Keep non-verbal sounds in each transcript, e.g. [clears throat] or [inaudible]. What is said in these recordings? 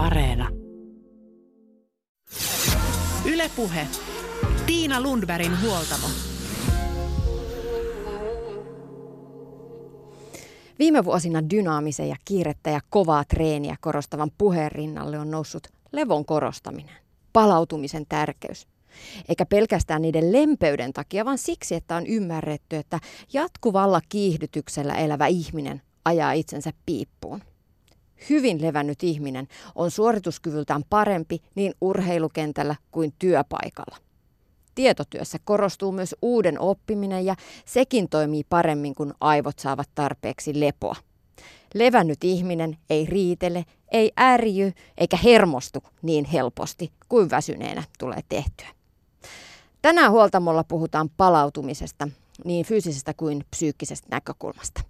Areena. Ylepuhe. Tiina Lundbergin huoltamo. Viime vuosina dynaamisen ja kiirettä ja kovaa treeniä korostavan puheen rinnalle on noussut levon korostaminen, palautumisen tärkeys. Eikä pelkästään niiden lempeyden takia, vaan siksi, että on ymmärretty, että jatkuvalla kiihdytyksellä elävä ihminen ajaa itsensä piippuun. Hyvin levännyt ihminen on suorituskyvyltään parempi niin urheilukentällä kuin työpaikalla. Tietotyössä korostuu myös uuden oppiminen ja sekin toimii paremmin, kun aivot saavat tarpeeksi lepoa. Levännyt ihminen ei riitele, ei ärjy eikä hermostu niin helposti kuin väsyneenä tulee tehtyä. Tänään huoltamolla puhutaan palautumisesta niin fyysisestä kuin psyykkisestä näkökulmasta.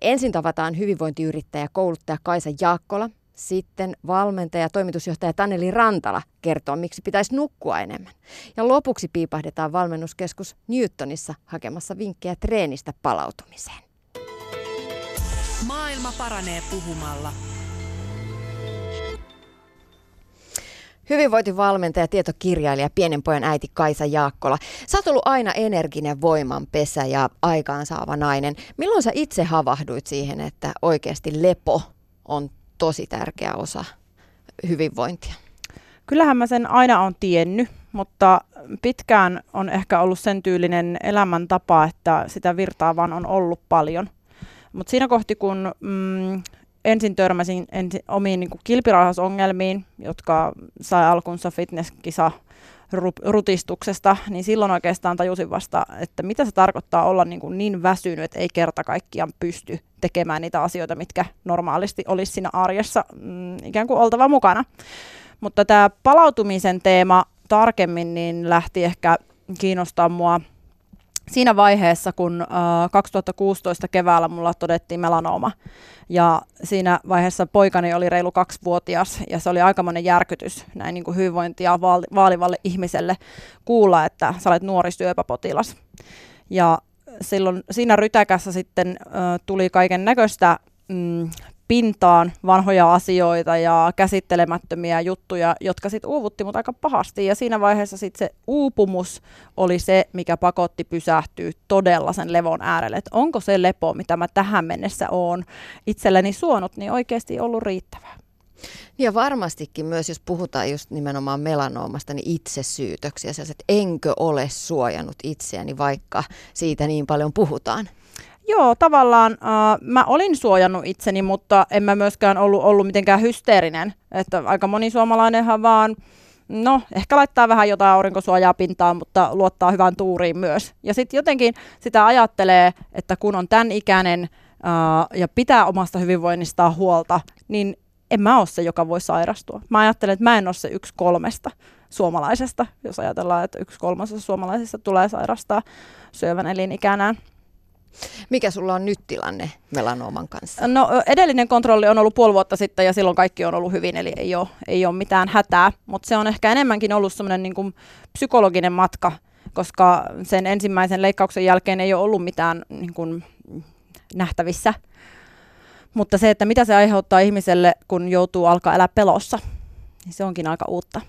Ensin tavataan hyvinvointiyrittäjä kouluttaja Kaisa Jaakkola, sitten valmentaja ja toimitusjohtaja Taneli Rantala kertoo, miksi pitäisi nukkua enemmän. Ja lopuksi piipahdetaan valmennuskeskus Newtonissa hakemassa vinkkejä treenistä palautumiseen. Maailma paranee puhumalla. Hyvinvointivalmentaja, tietokirjailija, pienen pojan äiti Kaisa Jaakkola. Sä oot ollut aina energinen voimanpesä ja aikaansaava nainen. Milloin sä itse havahduit siihen, että oikeasti lepo on tosi tärkeä osa hyvinvointia? Kyllähän mä sen aina on tiennyt, mutta pitkään on ehkä ollut sen tyylinen elämäntapa, että sitä virtaa vaan on ollut paljon. Mutta siinä kohti, kun mm, ensin törmäsin ensin omiin niin kilpirauhasongelmiin, jotka sai alkunsa fitnesskisa rutistuksesta, niin silloin oikeastaan tajusin vasta, että mitä se tarkoittaa olla niin, kuin niin väsynyt, että ei kerta kaikkiaan pysty tekemään niitä asioita, mitkä normaalisti olisi siinä arjessa mm, ikään kuin oltava mukana. Mutta tämä palautumisen teema tarkemmin niin lähti ehkä kiinnostaa mua siinä vaiheessa, kun äh, 2016 keväällä mulla todettiin melanooma. Ja siinä vaiheessa poikani oli reilu kaksivuotias ja se oli aikamoinen järkytys näin niin kuin hyvinvointia vaalivalle ihmiselle kuulla, että sä olet nuori syöpäpotilas. Ja silloin siinä rytäkässä sitten äh, tuli kaiken näköistä mm, pintaan vanhoja asioita ja käsittelemättömiä juttuja, jotka sitten uuvutti mut aika pahasti. Ja siinä vaiheessa sitten se uupumus oli se, mikä pakotti pysähtyä todella sen levon äärelle. Että onko se lepo, mitä mä tähän mennessä oon itselleni suonut, niin oikeasti ollut riittävää. Ja varmastikin myös, jos puhutaan just nimenomaan melanoomasta, niin itsesyytöksiä, että enkö ole suojannut itseäni, vaikka siitä niin paljon puhutaan. Joo, tavallaan äh, mä olin suojannut itseni, mutta en mä myöskään ollut, ollut mitenkään hysteerinen. Että aika moni suomalainenhan vaan, no ehkä laittaa vähän jotain aurinkosuojaa pintaan, mutta luottaa hyvään tuuriin myös. Ja sitten jotenkin sitä ajattelee, että kun on tämän ikäinen äh, ja pitää omasta hyvinvoinnistaan huolta, niin en mä ole se, joka voi sairastua. Mä ajattelen, että mä en ole se yksi kolmesta suomalaisesta, jos ajatellaan, että yksi kolmasosa suomalaisista tulee sairastaa syövän elinikänään. Mikä sulla on nyt tilanne melanooman kanssa? No edellinen kontrolli on ollut puoli vuotta sitten ja silloin kaikki on ollut hyvin, eli ei ole, ei ole mitään hätää. Mutta se on ehkä enemmänkin ollut semmoinen niin kuin psykologinen matka, koska sen ensimmäisen leikkauksen jälkeen ei ole ollut mitään niin kuin, nähtävissä. Mutta se, että mitä se aiheuttaa ihmiselle, kun joutuu alkaa elää pelossa, niin se onkin aika uutta.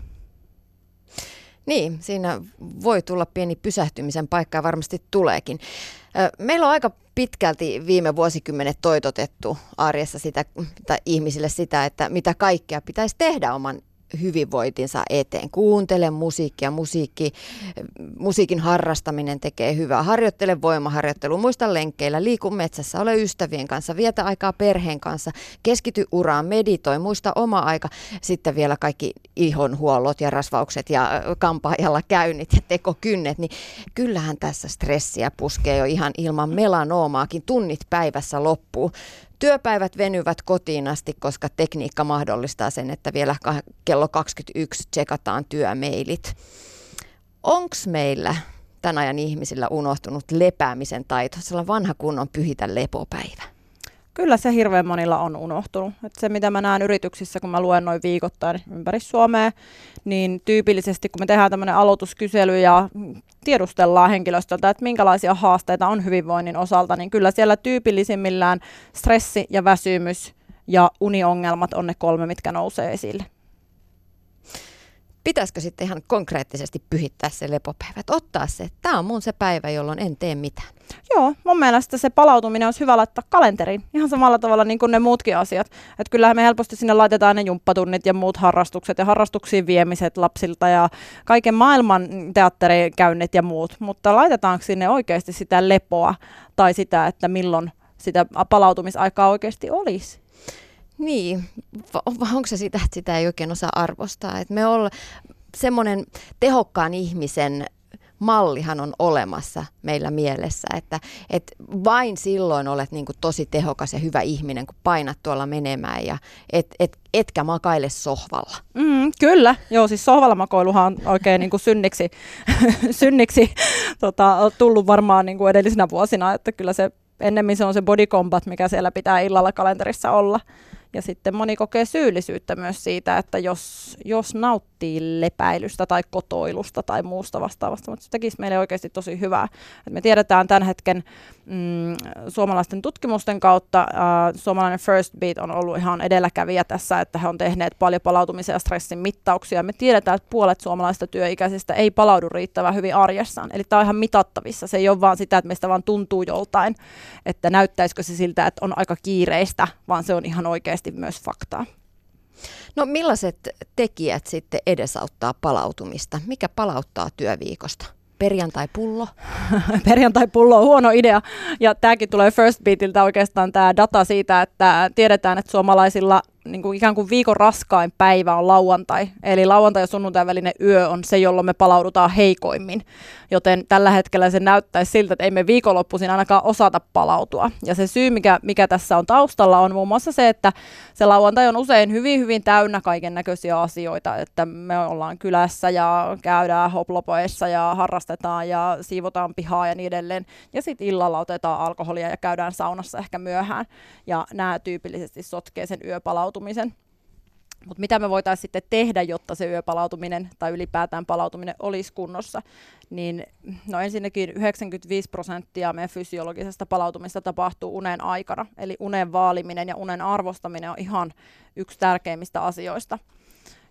Niin, siinä voi tulla pieni pysähtymisen paikka ja varmasti tuleekin. Meillä on aika pitkälti viime vuosikymmenet toitotettu arjessa sitä, tai ihmisille sitä, että mitä kaikkea pitäisi tehdä oman hyvinvointinsa eteen. Kuuntele musiikkia, musiikki, musiikin harrastaminen tekee hyvää. Harjoittele voimaharjoittelu, muista lenkkeillä, liiku metsässä, ole ystävien kanssa, vietä aikaa perheen kanssa, keskity uraan, meditoi, muista oma aika. Sitten vielä kaikki ihonhuollot ja rasvaukset ja kampaajalla käynnit ja tekokynnet, niin kyllähän tässä stressiä puskee jo ihan ilman melanoomaakin. Tunnit päivässä loppuu. Työpäivät venyvät kotiin asti, koska tekniikka mahdollistaa sen, että vielä kello 21 tsekataan työmeilit. Onko meillä tämän ajan ihmisillä unohtunut lepäämisen taito, sellainen vanha kunnon pyhitä lepopäivä? Kyllä se hirveän monilla on unohtunut. Et se, mitä mä näen yrityksissä, kun mä luen noin viikoittain ympäri Suomea, niin tyypillisesti, kun me tehdään tämmöinen aloituskysely ja tiedustellaan henkilöstöltä, että minkälaisia haasteita on hyvinvoinnin osalta, niin kyllä siellä tyypillisimmillään stressi ja väsymys ja uniongelmat on ne kolme, mitkä nousee esille pitäisikö sitten ihan konkreettisesti pyhittää se lepopäivä, että ottaa se, että tämä on mun se päivä, jolloin en tee mitään. Joo, mun mielestä se palautuminen olisi hyvä laittaa kalenteriin, ihan samalla tavalla niin kuin ne muutkin asiat. Että kyllähän me helposti sinne laitetaan ne jumppatunnit ja muut harrastukset ja harrastuksiin viemiset lapsilta ja kaiken maailman teatterikäynnit ja muut, mutta laitetaanko sinne oikeasti sitä lepoa tai sitä, että milloin sitä palautumisaikaa oikeasti olisi? Niin, onko se sitä, että sitä ei oikein osaa arvostaa? Että me olla semmoinen tehokkaan ihmisen mallihan on olemassa meillä mielessä, että, että vain silloin olet niin kuin tosi tehokas ja hyvä ihminen, kun painat tuolla menemään ja et, et, etkä makaile sohvalla. Mm, kyllä, joo siis sohvalla makoiluhan on oikein niin kuin synniksi, [laughs] synniksi tota, tullut varmaan niin kuin edellisinä vuosina, että kyllä se ennemmin se on se body combat, mikä siellä pitää illalla kalenterissa olla. Ja sitten moni kokee syyllisyyttä myös siitä, että jos, jos nauttii lepäilystä tai kotoilusta tai muusta vastaavasta, mutta se tekisi meille oikeasti tosi hyvää. Et me tiedetään tämän hetken mm, suomalaisten tutkimusten kautta, äh, suomalainen First Beat on ollut ihan edelläkävijä tässä, että he on tehneet paljon palautumisen ja stressin mittauksia. Me tiedetään, että puolet suomalaisista työikäisistä ei palaudu riittävän hyvin arjessaan. Eli tämä on ihan mitattavissa. Se ei ole vaan sitä, että meistä vaan tuntuu joltain, että näyttäisikö se siltä, että on aika kiireistä, vaan se on ihan oikeasti myös faktaa. No millaiset tekijät sitten edesauttaa palautumista? Mikä palauttaa työviikosta? Perjantai-pullo? [laughs] Perjantai-pullo on huono idea. Ja tämäkin tulee First Beatiltä oikeastaan tämä data siitä, että tiedetään, että suomalaisilla niin kuin ikään kuin viikon raskain päivä on lauantai. Eli lauantai ja sunnuntai välinen yö on se, jolloin me palaudutaan heikoimmin. Joten tällä hetkellä se näyttäisi siltä, että ei me viikonloppuisin ainakaan osata palautua. Ja se syy, mikä, mikä tässä on taustalla, on muun muassa se, että se lauantai on usein hyvin, hyvin täynnä kaiken näköisiä asioita. Että me ollaan kylässä ja käydään hoplopoissa ja harrastetaan ja siivotaan pihaa ja niin edelleen. Ja sitten illalla otetaan alkoholia ja käydään saunassa ehkä myöhään. Ja nämä tyypillisesti sotkee sen yöpalautumisen palautumisen. Mutta mitä me voitaisiin sitten tehdä, jotta se yöpalautuminen tai ylipäätään palautuminen olisi kunnossa, niin no ensinnäkin 95 prosenttia meidän fysiologisesta palautumista tapahtuu unen aikana. Eli unen vaaliminen ja unen arvostaminen on ihan yksi tärkeimmistä asioista.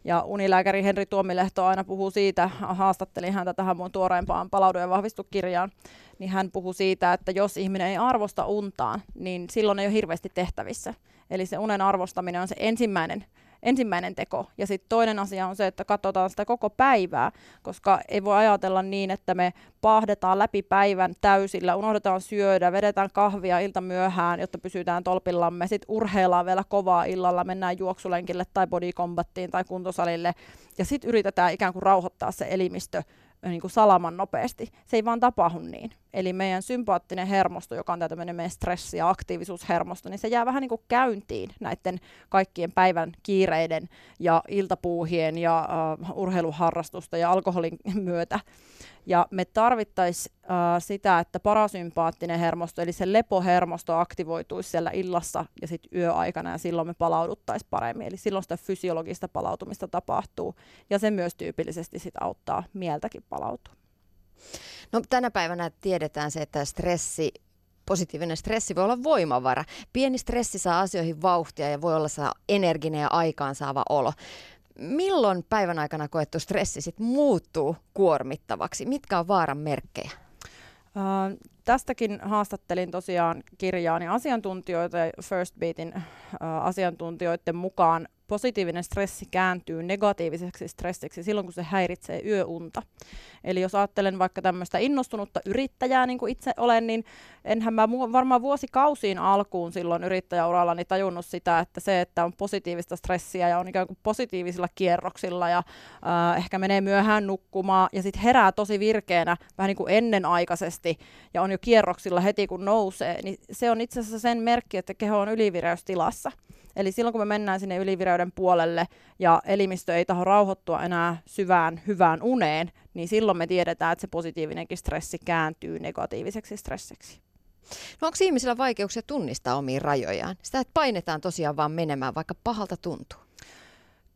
Ja unilääkäri Henri Tuomilehto aina puhuu siitä, haastattelin häntä tähän mun tuoreimpaan palaudu- ja vahvistukirjaan, niin hän puhuu siitä, että jos ihminen ei arvosta untaan, niin silloin ei ole hirveästi tehtävissä. Eli se unen arvostaminen on se ensimmäinen, ensimmäinen teko. Ja sitten toinen asia on se, että katsotaan sitä koko päivää, koska ei voi ajatella niin, että me pahdetaan läpi päivän täysillä, unohdetaan syödä, vedetään kahvia ilta myöhään, jotta pysytään tolpillamme, sitten urheillaan vielä kovaa illalla, mennään juoksulenkille tai bodycombattiin tai kuntosalille, ja sitten yritetään ikään kuin rauhoittaa se elimistö niin kuin salaman nopeasti. Se ei vaan tapahdu niin. Eli meidän sympaattinen hermosto, joka on tämmöinen meidän stressi- ja aktiivisuushermosto, niin se jää vähän niin kuin käyntiin näiden kaikkien päivän kiireiden ja iltapuuhien ja uh, urheiluharrastusta ja alkoholin myötä. Ja me tarvittaisiin uh, sitä, että parasympaattinen hermosto, eli se lepohermosto aktivoituisi siellä illassa ja sitten yöaikana, ja silloin me palauduttaisiin paremmin. Eli silloin sitä fysiologista palautumista tapahtuu, ja se myös tyypillisesti sit auttaa mieltäkin palautua. No tänä päivänä tiedetään se, että stressi positiivinen stressi voi olla voimavara. Pieni stressi saa asioihin vauhtia ja voi olla saa energinen ja aikaansaava olo. Milloin päivän aikana koettu stressi sit muuttuu kuormittavaksi? Mitkä on vaaran merkkejä? Uh, tästäkin haastattelin tosiaan kirjaani asiantuntijoita ja First Beatin uh, asiantuntijoiden mukaan positiivinen stressi kääntyy negatiiviseksi stressiksi silloin, kun se häiritsee yöunta. Eli jos ajattelen vaikka tämmöistä innostunutta yrittäjää, niin kuin itse olen, niin enhän mä varmaan vuosikausiin alkuun silloin yrittäjäurallani tajunnut sitä, että se, että on positiivista stressiä ja on ikään kuin positiivisilla kierroksilla ja äh, ehkä menee myöhään nukkumaan ja sitten herää tosi virkeänä vähän niin kuin ennenaikaisesti ja on jo kierroksilla heti kun nousee, niin se on itse asiassa sen merkki, että keho on ylivireystilassa. Eli silloin kun me mennään sinne ylivireyden puolelle ja elimistö ei taho rauhoittua enää syvään hyvään uneen, niin silloin me tiedetään, että se positiivinenkin stressi kääntyy negatiiviseksi stressiksi. No onko ihmisillä vaikeuksia tunnistaa omiin rajojaan? Sitä, että painetaan tosiaan vaan menemään, vaikka pahalta tuntuu.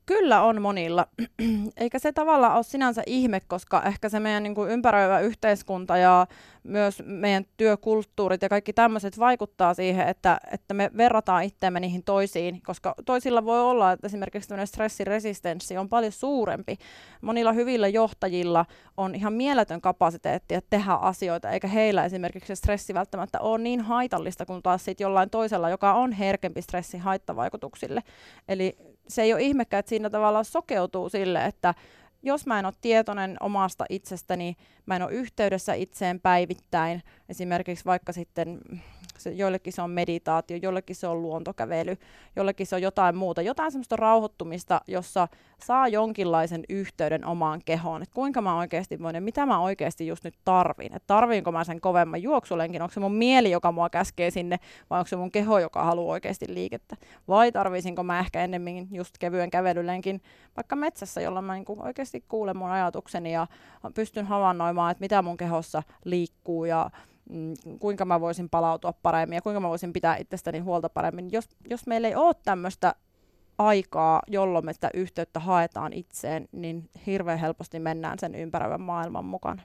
Kyllä on monilla, [clears throat] eikä se tavallaan ole sinänsä ihme, koska ehkä se meidän niin kuin ympäröivä yhteiskunta ja myös meidän työkulttuurit ja kaikki tämmöiset vaikuttaa siihen, että, että me verrataan itseämme niihin toisiin, koska toisilla voi olla, että esimerkiksi tämmöinen stressiresistenssi on paljon suurempi. Monilla hyvillä johtajilla on ihan mieletön kapasiteetti tehdä asioita, eikä heillä esimerkiksi stressi välttämättä ole niin haitallista kuin taas sit jollain toisella, joka on herkempi stressin haittavaikutuksille. Eli se ei ole ihmekään, että siinä tavallaan sokeutuu sille, että jos mä en ole tietoinen omasta itsestäni, mä en ole yhteydessä itseen päivittäin, esimerkiksi vaikka sitten se, joillekin se on meditaatio, jollekin se on luontokävely, jollekin se on jotain muuta, jotain semmoista rauhoittumista, jossa saa jonkinlaisen yhteyden omaan kehoon, että kuinka mä oikeasti voin ja mitä mä oikeasti just nyt tarvin, että tarviinko mä sen kovemman juoksulenkin, onko se mun mieli, joka mua käskee sinne, vai onko se mun keho, joka haluaa oikeasti liikettä, vai tarvisinko mä ehkä ennemmin just kevyen kävelylenkin vaikka metsässä, jolla mä niin oikeasti kuulen mun ajatukseni ja pystyn havainnoimaan, että mitä mun kehossa liikkuu ja kuinka mä voisin palautua paremmin ja kuinka mä voisin pitää itsestäni huolta paremmin. Jos, jos meillä ei ole tämmöistä aikaa, jolloin me sitä yhteyttä haetaan itseen, niin hirveän helposti mennään sen ympäröivän maailman mukana.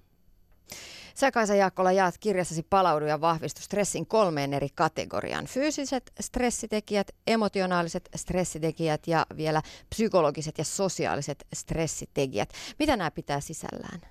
Sä Kaisa Jaakkola jaat kirjassasi palaudu ja vahvistu stressin kolmeen eri kategoriaan. Fyysiset stressitekijät, emotionaaliset stressitekijät ja vielä psykologiset ja sosiaaliset stressitekijät. Mitä nämä pitää sisällään?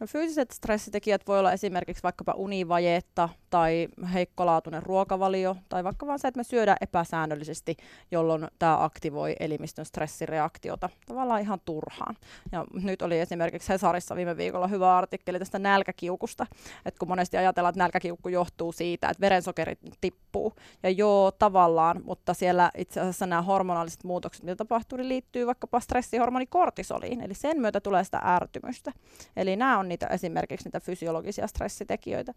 No fyysiset stressitekijät voi olla esimerkiksi vaikkapa univajetta tai heikkolaatuinen ruokavalio tai vaikka vaan se, että me syödään epäsäännöllisesti, jolloin tämä aktivoi elimistön stressireaktiota tavallaan ihan turhaan. Ja nyt oli esimerkiksi Hesarissa viime viikolla hyvä artikkeli tästä nälkäkiukusta, että kun monesti ajatellaan, että nälkäkiukku johtuu siitä, että verensokeri tippuu. Ja joo, tavallaan, mutta siellä itse asiassa nämä hormonaaliset muutokset, mitä tapahtuu, niin liittyy vaikkapa stressihormoni kortisoliin, eli sen myötä tulee sitä ärtymystä. Eli nämä on on niitä esimerkiksi niitä fysiologisia stressitekijöitä.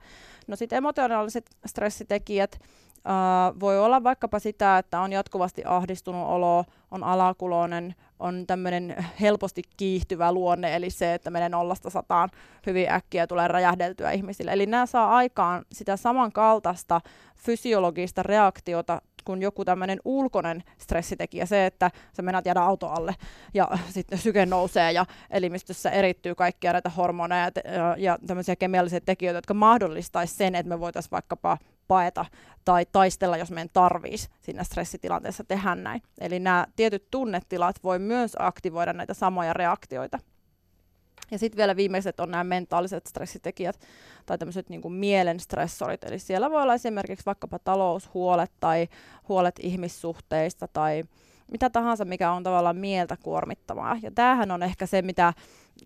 No sitten emotionaaliset stressitekijät Uh, voi olla vaikkapa sitä, että on jatkuvasti ahdistunut olo, on alakuloinen, on tämmöinen helposti kiihtyvä luonne, eli se, että menee nollasta sataan hyvin äkkiä tulee räjähdeltyä ihmisille. Eli nämä saa aikaan sitä samankaltaista fysiologista reaktiota kuin joku tämmöinen ulkoinen stressitekijä, se, että sä menet jäädä auto alle ja [laughs] sitten syke nousee ja elimistössä erittyy kaikkia näitä hormoneja ja, ja tämmöisiä kemiallisia tekijöitä, jotka mahdollistaisi sen, että me voitaisiin vaikkapa paeta tai taistella, jos meidän tarvitsisi siinä stressitilanteessa tehdä näin. Eli nämä tietyt tunnetilat voi myös aktivoida näitä samoja reaktioita. Ja sitten vielä viimeiset on nämä mentaaliset stressitekijät tai tämmöiset niin mielen stressorit. Eli siellä voi olla esimerkiksi vaikkapa taloushuolet tai huolet ihmissuhteista tai mitä tahansa, mikä on tavallaan mieltä kuormittavaa. Ja tämähän on ehkä se, mitä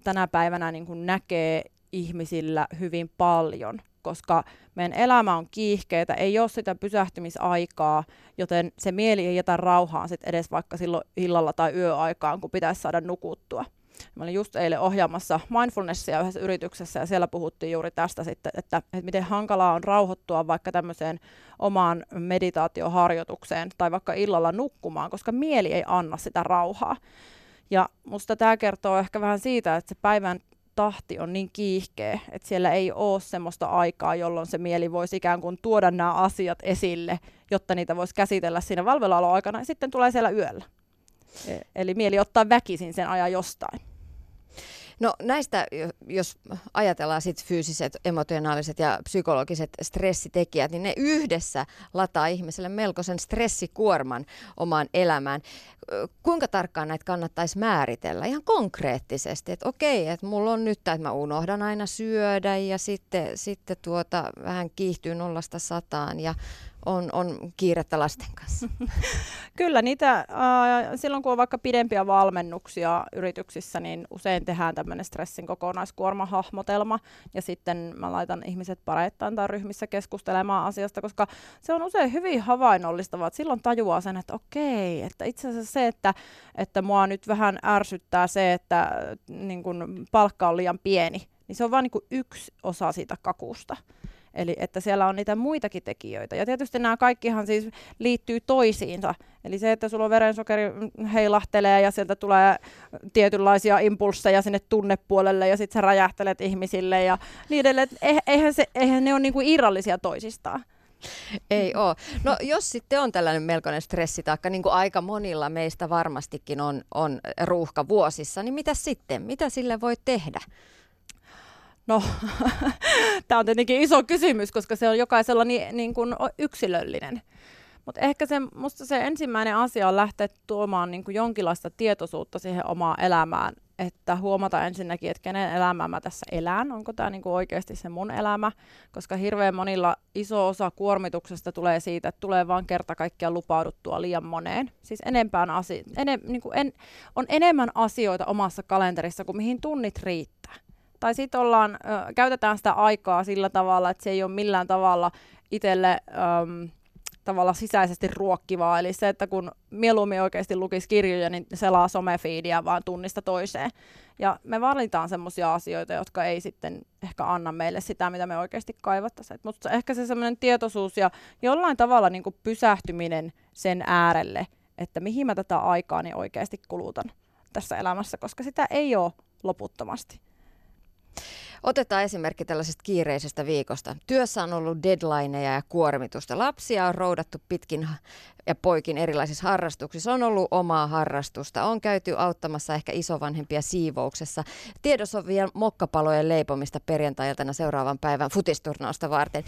tänä päivänä niin kuin näkee ihmisillä hyvin paljon, koska meidän elämä on kiihkeitä, ei ole sitä pysähtymisaikaa, joten se mieli ei jätä rauhaan sit edes vaikka silloin illalla tai yöaikaan, kun pitäisi saada nukuttua. Mä olin just eilen ohjaamassa mindfulnessia yhdessä yrityksessä ja siellä puhuttiin juuri tästä sitten, että, että miten hankalaa on rauhoittua vaikka tämmöiseen omaan meditaatioharjoitukseen tai vaikka illalla nukkumaan, koska mieli ei anna sitä rauhaa. Ja musta tämä kertoo ehkä vähän siitä, että se päivän tahti on niin kiihkeä, että siellä ei ole semmoista aikaa, jolloin se mieli voisi ikään kuin tuoda nämä asiat esille, jotta niitä voisi käsitellä siinä valveillaoloaikana ja sitten tulee siellä yöllä. E, eli mieli ottaa väkisin sen ajan jostain. No näistä, jos ajatellaan sit fyysiset, emotionaaliset ja psykologiset stressitekijät, niin ne yhdessä lataa ihmiselle melkoisen stressikuorman omaan elämään. Kuinka tarkkaan näitä kannattaisi määritellä ihan konkreettisesti, että okei, että mulla on nyt että mä unohdan aina syödä ja sitten, sitten tuota, vähän kiihtyy nollasta sataan ja on, on kiirettä lasten kanssa? [laughs] Kyllä, niitä, äh, silloin kun on vaikka pidempiä valmennuksia yrityksissä, niin usein tehdään tämmöinen stressin kokonaiskuormahahmotelma, ja sitten mä laitan ihmiset pareittain tai ryhmissä keskustelemaan asiasta, koska se on usein hyvin havainnollistavaa, että silloin tajuaa sen, että okei, että itse asiassa se, että, että mua nyt vähän ärsyttää se, että niin kun palkka on liian pieni, niin se on vain niin yksi osa siitä kakusta. Eli että siellä on niitä muitakin tekijöitä. Ja tietysti nämä kaikkihan siis liittyy toisiinsa. Eli se, että sulla verensokeri heilahtelee ja sieltä tulee tietynlaisia impulsseja sinne tunnepuolelle ja sitten sä räjähtelet ihmisille ja niin edelleen. Eihän, se, eihän ne ole niinku irrallisia toisistaan. Ei ole. No jos sitten on tällainen melkoinen stressitaakka, niin kuin aika monilla meistä varmastikin on, on ruuhka vuosissa, niin mitä sitten? Mitä sille voi tehdä? No, [laughs] tämä on tietenkin iso kysymys, koska se on jokaisella niin, niin kuin yksilöllinen. Mutta ehkä se, musta se ensimmäinen asia on lähteä tuomaan niin kuin jonkinlaista tietoisuutta siihen omaan elämään, että huomata ensinnäkin, että kenen elämää mä tässä elän, onko tämä niin kuin oikeasti se mun elämä, koska hirveän monilla iso osa kuormituksesta tulee siitä, että tulee vain kerta kaikkiaan lupauduttua liian moneen. Siis enempään asi- ene- niin kuin en- on enemmän asioita omassa kalenterissa kuin mihin tunnit riittää. Tai sitten ollaan, ö, käytetään sitä aikaa sillä tavalla, että se ei ole millään tavalla itselle... Tavalla sisäisesti ruokkivaa. Eli se, että kun mieluummin oikeasti lukisi kirjoja, niin selaa somefiidiä vaan tunnista toiseen. Ja me valitaan semmoisia asioita, jotka ei sitten ehkä anna meille sitä, mitä me oikeasti kaivattaisiin. Mutta ehkä se semmoinen tietoisuus ja jollain tavalla niin kuin pysähtyminen sen äärelle, että mihin mä tätä aikaa niin oikeasti kulutan tässä elämässä, koska sitä ei ole loputtomasti. Otetaan esimerkki tällaisesta kiireisestä viikosta. Työssä on ollut deadlineja ja kuormitusta. Lapsia on roudattu pitkin ja poikin erilaisissa harrastuksissa. On ollut omaa harrastusta. On käyty auttamassa ehkä isovanhempia siivouksessa. Tiedossa on vielä mokkapalojen leipomista perjantailtana seuraavan päivän futisturnausta varten.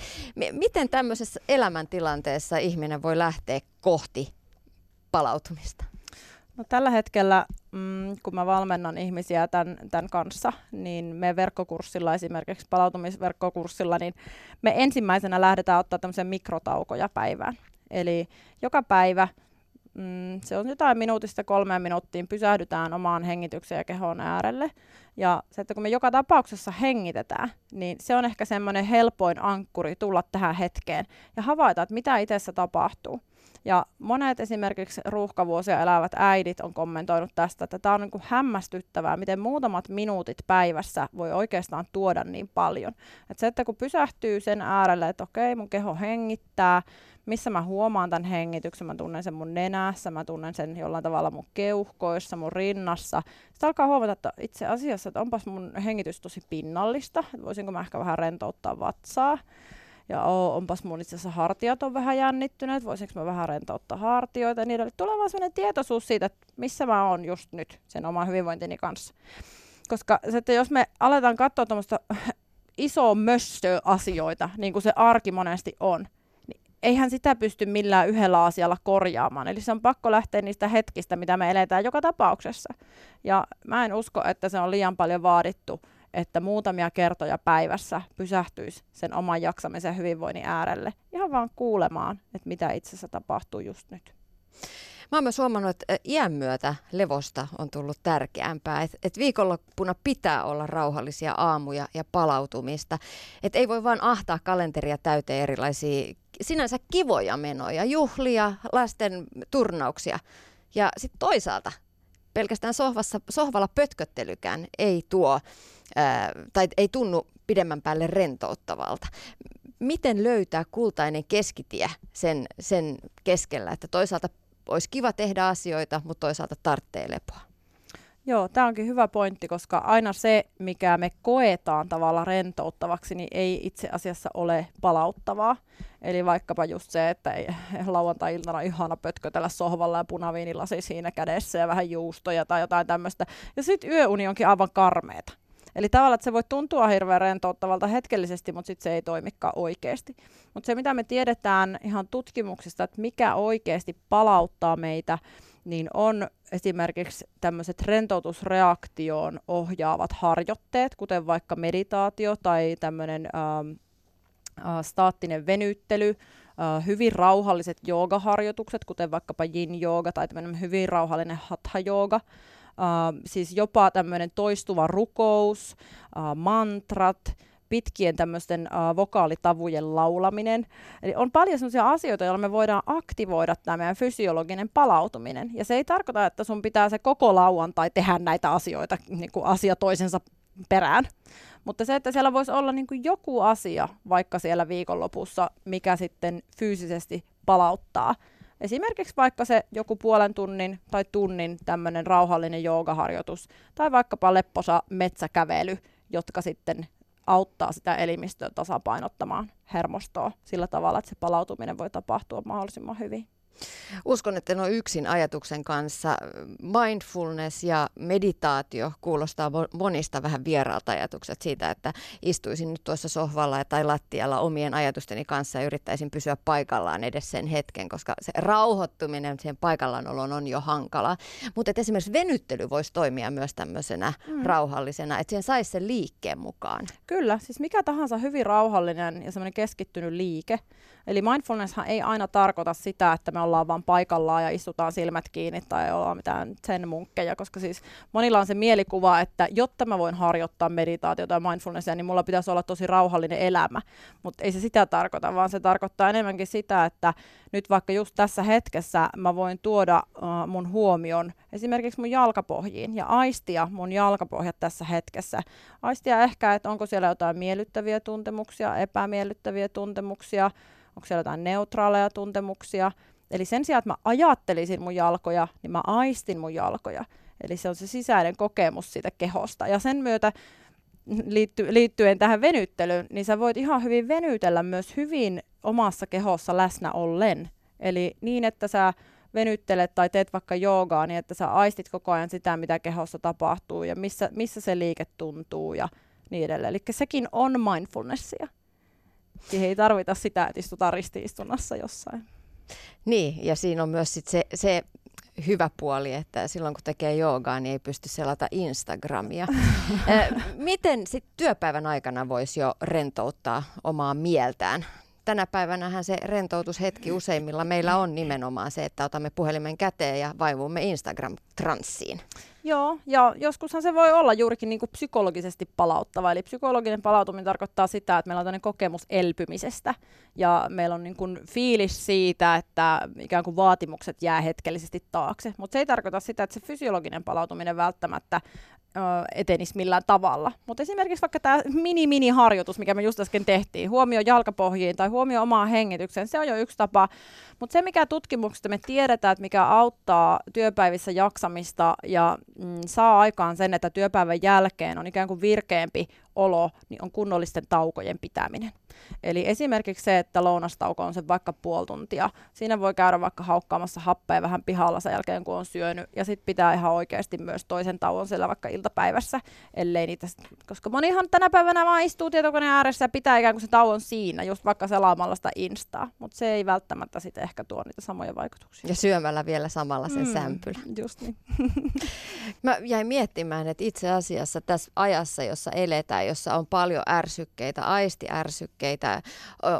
Miten tämmöisessä elämäntilanteessa ihminen voi lähteä kohti palautumista? No, tällä hetkellä, mm, kun mä valmennan ihmisiä tämän, tämän kanssa, niin me verkkokurssilla, esimerkiksi palautumisverkkokurssilla, niin me ensimmäisenä lähdetään ottaa tämmöisen mikrotaukoja päivään. Eli joka päivä, mm, se on jotain minuutista kolmeen minuuttiin, pysähdytään omaan hengitykseen ja kehon äärelle. Ja se, että kun me joka tapauksessa hengitetään, niin se on ehkä semmoinen helpoin ankkuri tulla tähän hetkeen ja havaita, että mitä itsessä tapahtuu. Ja monet esimerkiksi ruuhkavuosia elävät äidit on kommentoinut tästä, että tämä on niin kuin hämmästyttävää, miten muutamat minuutit päivässä voi oikeastaan tuoda niin paljon. Että se, että kun pysähtyy sen äärelle, että okei, mun keho hengittää, missä mä huomaan tämän hengityksen, mä tunnen sen mun nenässä, mä tunnen sen jollain tavalla mun keuhkoissa, mun rinnassa. Sitten alkaa huomata, että itse asiassa, että onpas mun hengitys tosi pinnallista, että voisinko mä ehkä vähän rentouttaa vatsaa ja oo, onpas mun itse asiassa hartiat on vähän jännittyneet, voisinko mä vähän rentouttaa hartioita ja niin edelleen. Tulee vaan sellainen tietoisuus siitä, että missä mä oon just nyt sen oman hyvinvointini kanssa. Koska se, että jos me aletaan katsoa tuommoista isoa mössöasioita, niin kuin se arki monesti on, niin eihän sitä pysty millään yhdellä asialla korjaamaan. Eli se on pakko lähteä niistä hetkistä, mitä me eletään joka tapauksessa. Ja mä en usko, että se on liian paljon vaadittu että muutamia kertoja päivässä pysähtyisi sen oman jaksamisen ja hyvinvoinnin äärelle ihan vaan kuulemaan, että mitä itsessä tapahtuu just nyt. Mä oon myös huomannut, että iän myötä levosta on tullut tärkeämpää. Että et viikonloppuna pitää olla rauhallisia aamuja ja palautumista. Että ei voi vaan ahtaa kalenteria täyteen erilaisia sinänsä kivoja menoja, juhlia, lasten turnauksia. Ja sitten toisaalta pelkästään sohvassa, sohvalla pötköttelykään ei tuo tai ei tunnu pidemmän päälle rentouttavalta. Miten löytää kultainen keskitie sen, sen keskellä, että toisaalta olisi kiva tehdä asioita, mutta toisaalta tarvitsee lepoa? Joo, tämä onkin hyvä pointti, koska aina se, mikä me koetaan tavalla rentouttavaksi, niin ei itse asiassa ole palauttavaa. Eli vaikkapa just se, että ei lauantai-iltana ihana pötkötellä sohvalla ja punaviinilasi siinä kädessä ja vähän juustoja tai jotain tämmöistä. Ja sitten yöuni onkin aivan karmeeta. Eli tavallaan, että se voi tuntua hirveän rentouttavalta hetkellisesti, mutta sitten se ei toimikaan oikeasti. Mutta se, mitä me tiedetään ihan tutkimuksista, että mikä oikeasti palauttaa meitä, niin on esimerkiksi tämmöiset rentoutusreaktioon ohjaavat harjoitteet, kuten vaikka meditaatio tai tämmöinen ähm, äh, staattinen venyttely, äh, hyvin rauhalliset joogaharjoitukset, kuten vaikkapa yin-jooga tai tämmöinen hyvin rauhallinen hatha-jooga, äh, siis jopa tämmöinen toistuva rukous, äh, mantrat, pitkien tämmöisten uh, vokaalitavujen laulaminen. Eli on paljon sellaisia asioita, joilla me voidaan aktivoida tämä meidän fysiologinen palautuminen. Ja se ei tarkoita, että sun pitää se koko lauantai tehdä näitä asioita niin kuin asia toisensa perään. Mutta se, että siellä voisi olla niin kuin joku asia vaikka siellä viikonlopussa, mikä sitten fyysisesti palauttaa. Esimerkiksi vaikka se joku puolen tunnin tai tunnin tämmöinen rauhallinen joogaharjoitus tai vaikkapa lepposa metsäkävely, jotka sitten auttaa sitä elimistöä tasapainottamaan hermostoa sillä tavalla, että se palautuminen voi tapahtua mahdollisimman hyvin. Uskon, että en ole yksin ajatuksen kanssa. Mindfulness ja meditaatio kuulostaa monista vähän vieraalta ajatukset siitä, että istuisin nyt tuossa sohvalla tai lattialla omien ajatusteni kanssa ja yrittäisin pysyä paikallaan edes sen hetken, koska se rauhoittuminen siihen paikallaanoloon on jo hankala. Mutta esimerkiksi venyttely voisi toimia myös tämmöisenä mm. rauhallisena, että siihen saisi sen liikkeen mukaan. Kyllä, siis mikä tahansa hyvin rauhallinen ja semmoinen keskittynyt liike. Eli mindfulness ei aina tarkoita sitä, että me ollaan vaan paikallaan ja istutaan silmät kiinni tai ollaan mitään sen munkkeja, koska siis monilla on se mielikuva, että jotta mä voin harjoittaa meditaatiota ja mindfulnessia, niin mulla pitäisi olla tosi rauhallinen elämä, mutta ei se sitä tarkoita, vaan se tarkoittaa enemmänkin sitä, että nyt vaikka just tässä hetkessä mä voin tuoda uh, mun huomion esimerkiksi mun jalkapohjiin ja aistia mun jalkapohjat tässä hetkessä. Aistia ehkä, että onko siellä jotain miellyttäviä tuntemuksia, epämiellyttäviä tuntemuksia, onko siellä jotain neutraaleja tuntemuksia, Eli sen sijaan, että mä ajattelisin mun jalkoja, niin mä aistin mun jalkoja. Eli se on se sisäinen kokemus siitä kehosta. Ja sen myötä liitty, liittyen tähän venyttelyyn, niin sä voit ihan hyvin venytellä myös hyvin omassa kehossa läsnä ollen. Eli niin, että sä venyttelet tai teet vaikka joogaa, niin että sä aistit koko ajan sitä, mitä kehossa tapahtuu ja missä, missä se liike tuntuu ja niin edelleen. Eli sekin on mindfulnessia. Siihen ei tarvita sitä, että istutaan ristiistunnassa jossain. Niin, ja siinä on myös sit se, se hyvä puoli, että silloin kun tekee joogaa, niin ei pysty selata Instagramia. [laughs] Miten sitten työpäivän aikana voisi jo rentouttaa omaa mieltään? Tänä päivänä se rentoutushetki useimmilla meillä on nimenomaan se, että otamme puhelimen käteen ja vaivumme Instagram-transsiin. Joo, ja joskushan se voi olla juurikin niin kuin psykologisesti palauttava. Eli psykologinen palautuminen tarkoittaa sitä, että meillä on tämmöinen kokemus elpymisestä. Ja meillä on niin kuin fiilis siitä, että ikään kuin vaatimukset jää hetkellisesti taakse. Mutta se ei tarkoita sitä, että se fysiologinen palautuminen välttämättä etenisi millään tavalla. Mutta esimerkiksi vaikka tämä mini-mini-harjoitus, mikä me just äsken tehtiin, huomio jalkapohjiin tai huomio omaan hengitykseen, se on jo yksi tapa. Mutta se, mikä tutkimuksesta me tiedetään, että mikä auttaa työpäivissä jaksamista ja mm, saa aikaan sen, että työpäivän jälkeen on ikään kuin virkeämpi olo, niin on kunnollisten taukojen pitäminen. Eli esimerkiksi se, että lounastauko on se vaikka puoli tuntia. Siinä voi käydä vaikka haukkaamassa happea vähän pihalla sen jälkeen, kun on syönyt. Ja sitten pitää ihan oikeasti myös toisen tauon siellä vaikka iltapäivässä, ellei niitä, koska monihan tänä päivänä vaan istuu tietokoneen ääressä ja pitää ikään kuin se tauon siinä, just vaikka selaamalla sitä instaa. Mutta se ei välttämättä sitten ehkä tuo niitä samoja vaikutuksia. Ja syömällä vielä samalla sen mm, sämpylä. Just niin. [laughs] Mä jäin miettimään, että itse asiassa tässä ajassa, jossa eletään, jossa on paljon ärsykkeitä, aistiärsykkeitä,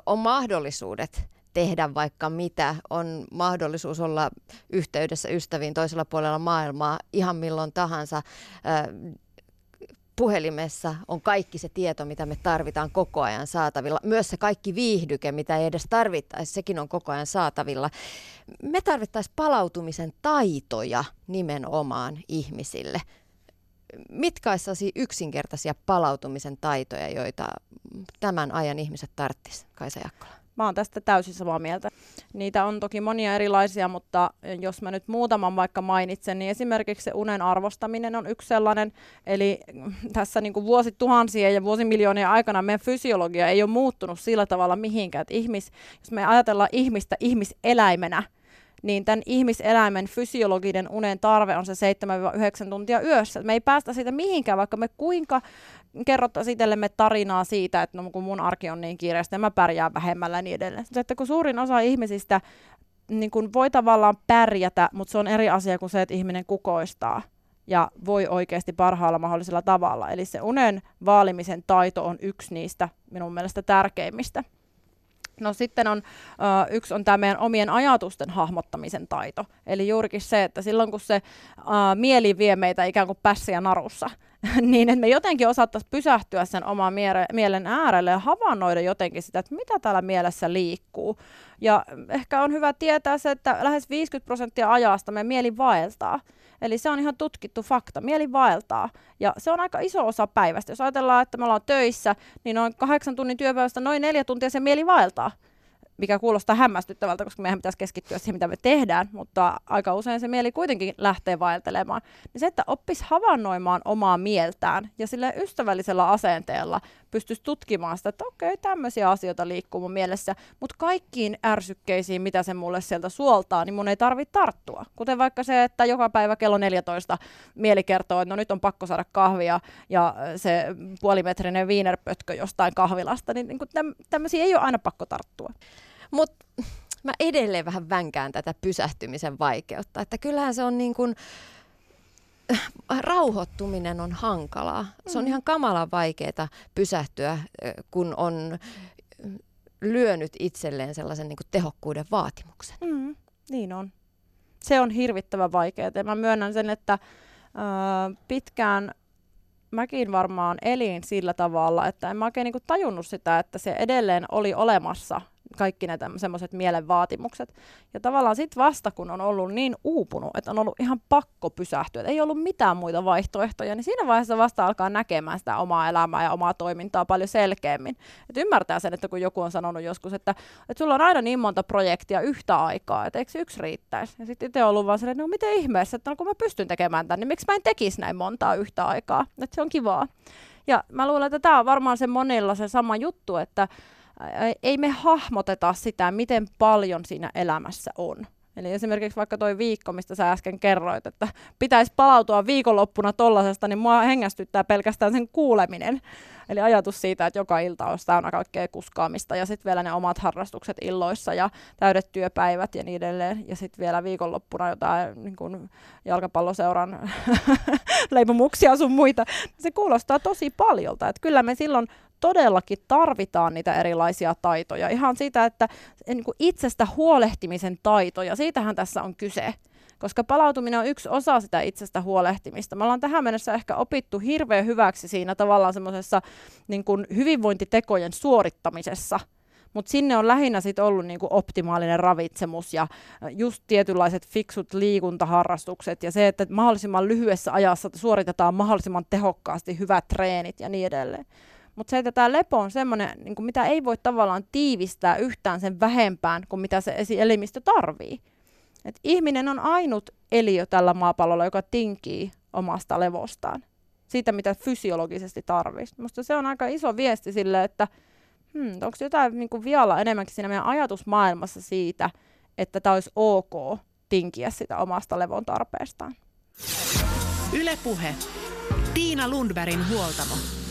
on mahdollisuudet tehdä vaikka mitä, on mahdollisuus olla yhteydessä ystäviin toisella puolella maailmaa ihan milloin tahansa puhelimessa on kaikki se tieto, mitä me tarvitaan koko ajan saatavilla. Myös se kaikki viihdyke, mitä ei edes tarvittaisi, sekin on koko ajan saatavilla. Me tarvittaisiin palautumisen taitoja nimenomaan ihmisille. Mitkä olisi yksinkertaisia palautumisen taitoja, joita tämän ajan ihmiset tarvitsisivat, Kaisa Jakkola? Mä oon tästä täysin samaa mieltä. Niitä on toki monia erilaisia, mutta jos mä nyt muutaman vaikka mainitsen, niin esimerkiksi se unen arvostaminen on yksi sellainen. Eli tässä niin kuin vuosituhansien ja vuosimiljoonien aikana meidän fysiologia ei ole muuttunut sillä tavalla mihinkään. Että ihmis, jos me ajatellaan ihmistä ihmiseläimenä, niin tämän ihmiseläimen fysiologinen unen tarve on se 7-9 tuntia yössä. Me ei päästä siitä mihinkään, vaikka me kuinka kerrottaisiin itsellemme tarinaa siitä, että no, kun mun arki on niin kiireistä, mä pärjään vähemmällä ja niin edelleen. Se, että kun suurin osa ihmisistä niin kun voi tavallaan pärjätä, mutta se on eri asia kuin se, että ihminen kukoistaa ja voi oikeasti parhaalla mahdollisella tavalla. Eli se unen vaalimisen taito on yksi niistä minun mielestä tärkeimmistä. No sitten on, yksi on tämä meidän omien ajatusten hahmottamisen taito. Eli juurikin se, että silloin kun se mieli vie meitä ikään kuin pässiä narussa, [laughs] niin että me jotenkin osattaisiin pysähtyä sen oman miele- mielen äärelle ja havainnoida jotenkin sitä, että mitä täällä mielessä liikkuu. Ja ehkä on hyvä tietää se, että lähes 50 prosenttia ajasta meidän mieli vaeltaa. Eli se on ihan tutkittu fakta. Mieli vaeltaa. Ja se on aika iso osa päivästä. Jos ajatellaan, että me ollaan töissä, niin noin kahdeksan tunnin työpäivästä noin neljä tuntia se mieli vaeltaa mikä kuulostaa hämmästyttävältä, koska meidän pitäisi keskittyä siihen, mitä me tehdään, mutta aika usein se mieli kuitenkin lähtee vaeltelemaan. Niin se, että oppisi havainnoimaan omaa mieltään ja sille ystävällisellä asenteella pystyisi tutkimaan sitä, että okei, tämmöisiä asioita liikkuu mun mielessä, mutta kaikkiin ärsykkeisiin, mitä se mulle sieltä suoltaa, niin mun ei tarvitse tarttua. Kuten vaikka se, että joka päivä kello 14 mieli kertoo, että no nyt on pakko saada kahvia ja se puolimetrinen viinerpötkö jostain kahvilasta, niin, niin tämmöisiä ei ole aina pakko tarttua. Mutta mä edelleen vähän vänkään tätä pysähtymisen vaikeutta, että kyllähän se on niin kuin, rauhoittuminen on hankalaa. Se on mm. ihan kamalan vaikeaa pysähtyä, kun on lyönyt itselleen sellaisen niin kuin tehokkuuden vaatimuksen. Mm, niin on. Se on hirvittävän vaikeaa. Ja mä myönnän sen, että äh, pitkään mäkin varmaan elin sillä tavalla, että en mä oikein niin tajunnut sitä, että se edelleen oli olemassa kaikki ne semmoiset mielen vaatimukset. Ja tavallaan sitten vasta, kun on ollut niin uupunut, että on ollut ihan pakko pysähtyä, että ei ollut mitään muita vaihtoehtoja, niin siinä vaiheessa vasta alkaa näkemään sitä omaa elämää ja omaa toimintaa paljon selkeämmin. Et ymmärtää sen, että kun joku on sanonut joskus, että, että sulla on aina niin monta projektia yhtä aikaa, että eikö yksi riittäisi? Ja sitten itse ollut vaan sellainen, että no miten ihmeessä, että no, kun mä pystyn tekemään tämän, niin miksi mä en tekisi näin montaa yhtä aikaa? Että se on kivaa. Ja mä luulen, että tämä on varmaan se monilla se sama juttu, että ei me hahmoteta sitä, miten paljon siinä elämässä on. Eli esimerkiksi vaikka toi viikko, mistä sä äsken kerroit, että pitäisi palautua viikonloppuna tollasesta, niin mua hengästyttää pelkästään sen kuuleminen. Eli ajatus siitä, että joka ilta on täynnä kaikkea kuskaamista ja sitten vielä ne omat harrastukset illoissa ja täydet työpäivät ja niin edelleen. Ja sitten vielä viikonloppuna jotain niin kun jalkapalloseuran [laughs] leipomuksia sun muita. Se kuulostaa tosi paljolta. Että kyllä me silloin todellakin tarvitaan niitä erilaisia taitoja. Ihan siitä, että niin kuin itsestä huolehtimisen taitoja, siitähän tässä on kyse. Koska palautuminen on yksi osa sitä itsestä huolehtimista. Me ollaan tähän mennessä ehkä opittu hirveän hyväksi siinä tavallaan semmoisessa niin kuin hyvinvointitekojen suorittamisessa. Mutta sinne on lähinnä sit ollut niinku optimaalinen ravitsemus ja just tietynlaiset fiksut liikuntaharrastukset ja se, että mahdollisimman lyhyessä ajassa suoritetaan mahdollisimman tehokkaasti hyvät treenit ja niin edelleen. Mutta se, että tämä lepo on semmoinen, niin mitä ei voi tavallaan tiivistää yhtään sen vähempään kuin mitä se elimistö tarvii. Et ihminen on ainut eliö tällä maapallolla, joka tinkii omasta levostaan. Siitä, mitä fysiologisesti tarvitsisi. Minusta se on aika iso viesti sille, että hmm, onko jotain niin kuin vialla enemmänkin siinä meidän ajatusmaailmassa siitä, että tämä olisi ok tinkiä sitä omasta levon tarpeestaan. Ylepuhe. Tiina Lundbergin huoltamo.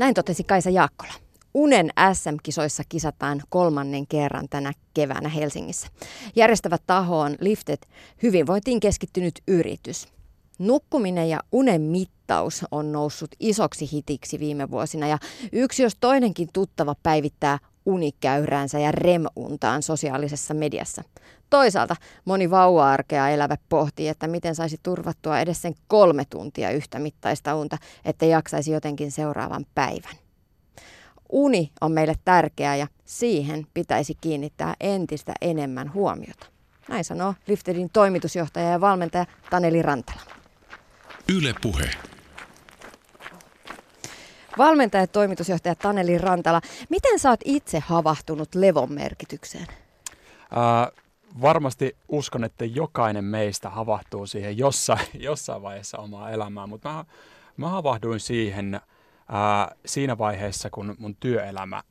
Näin totesi Kaisa Jaakkola. Unen SM-kisoissa kisataan kolmannen kerran tänä keväänä Helsingissä. Järjestävä taho on Lifted hyvinvointiin keskittynyt yritys. Nukkuminen ja unen mittaus on noussut isoksi hitiksi viime vuosina ja yksi jos toinenkin tuttava päivittää unikäyräänsä ja remuntaan sosiaalisessa mediassa. Toisaalta moni vauva-arkea elävä pohtii, että miten saisi turvattua edes sen kolme tuntia yhtä mittaista unta, että jaksaisi jotenkin seuraavan päivän. Uni on meille tärkeää ja siihen pitäisi kiinnittää entistä enemmän huomiota. Näin sanoo Liftedin toimitusjohtaja ja valmentaja Taneli Rantala. Yle Puhe. Valmentaja ja toimitusjohtaja Taneli Rantala, miten sä oot itse havahtunut levon merkitykseen? Uh, varmasti uskon, että jokainen meistä havahtuu siihen jossain, [laughs] jossain vaiheessa omaa elämää, mutta mä, mä havahduin siihen ää, siinä vaiheessa, kun mun työelämä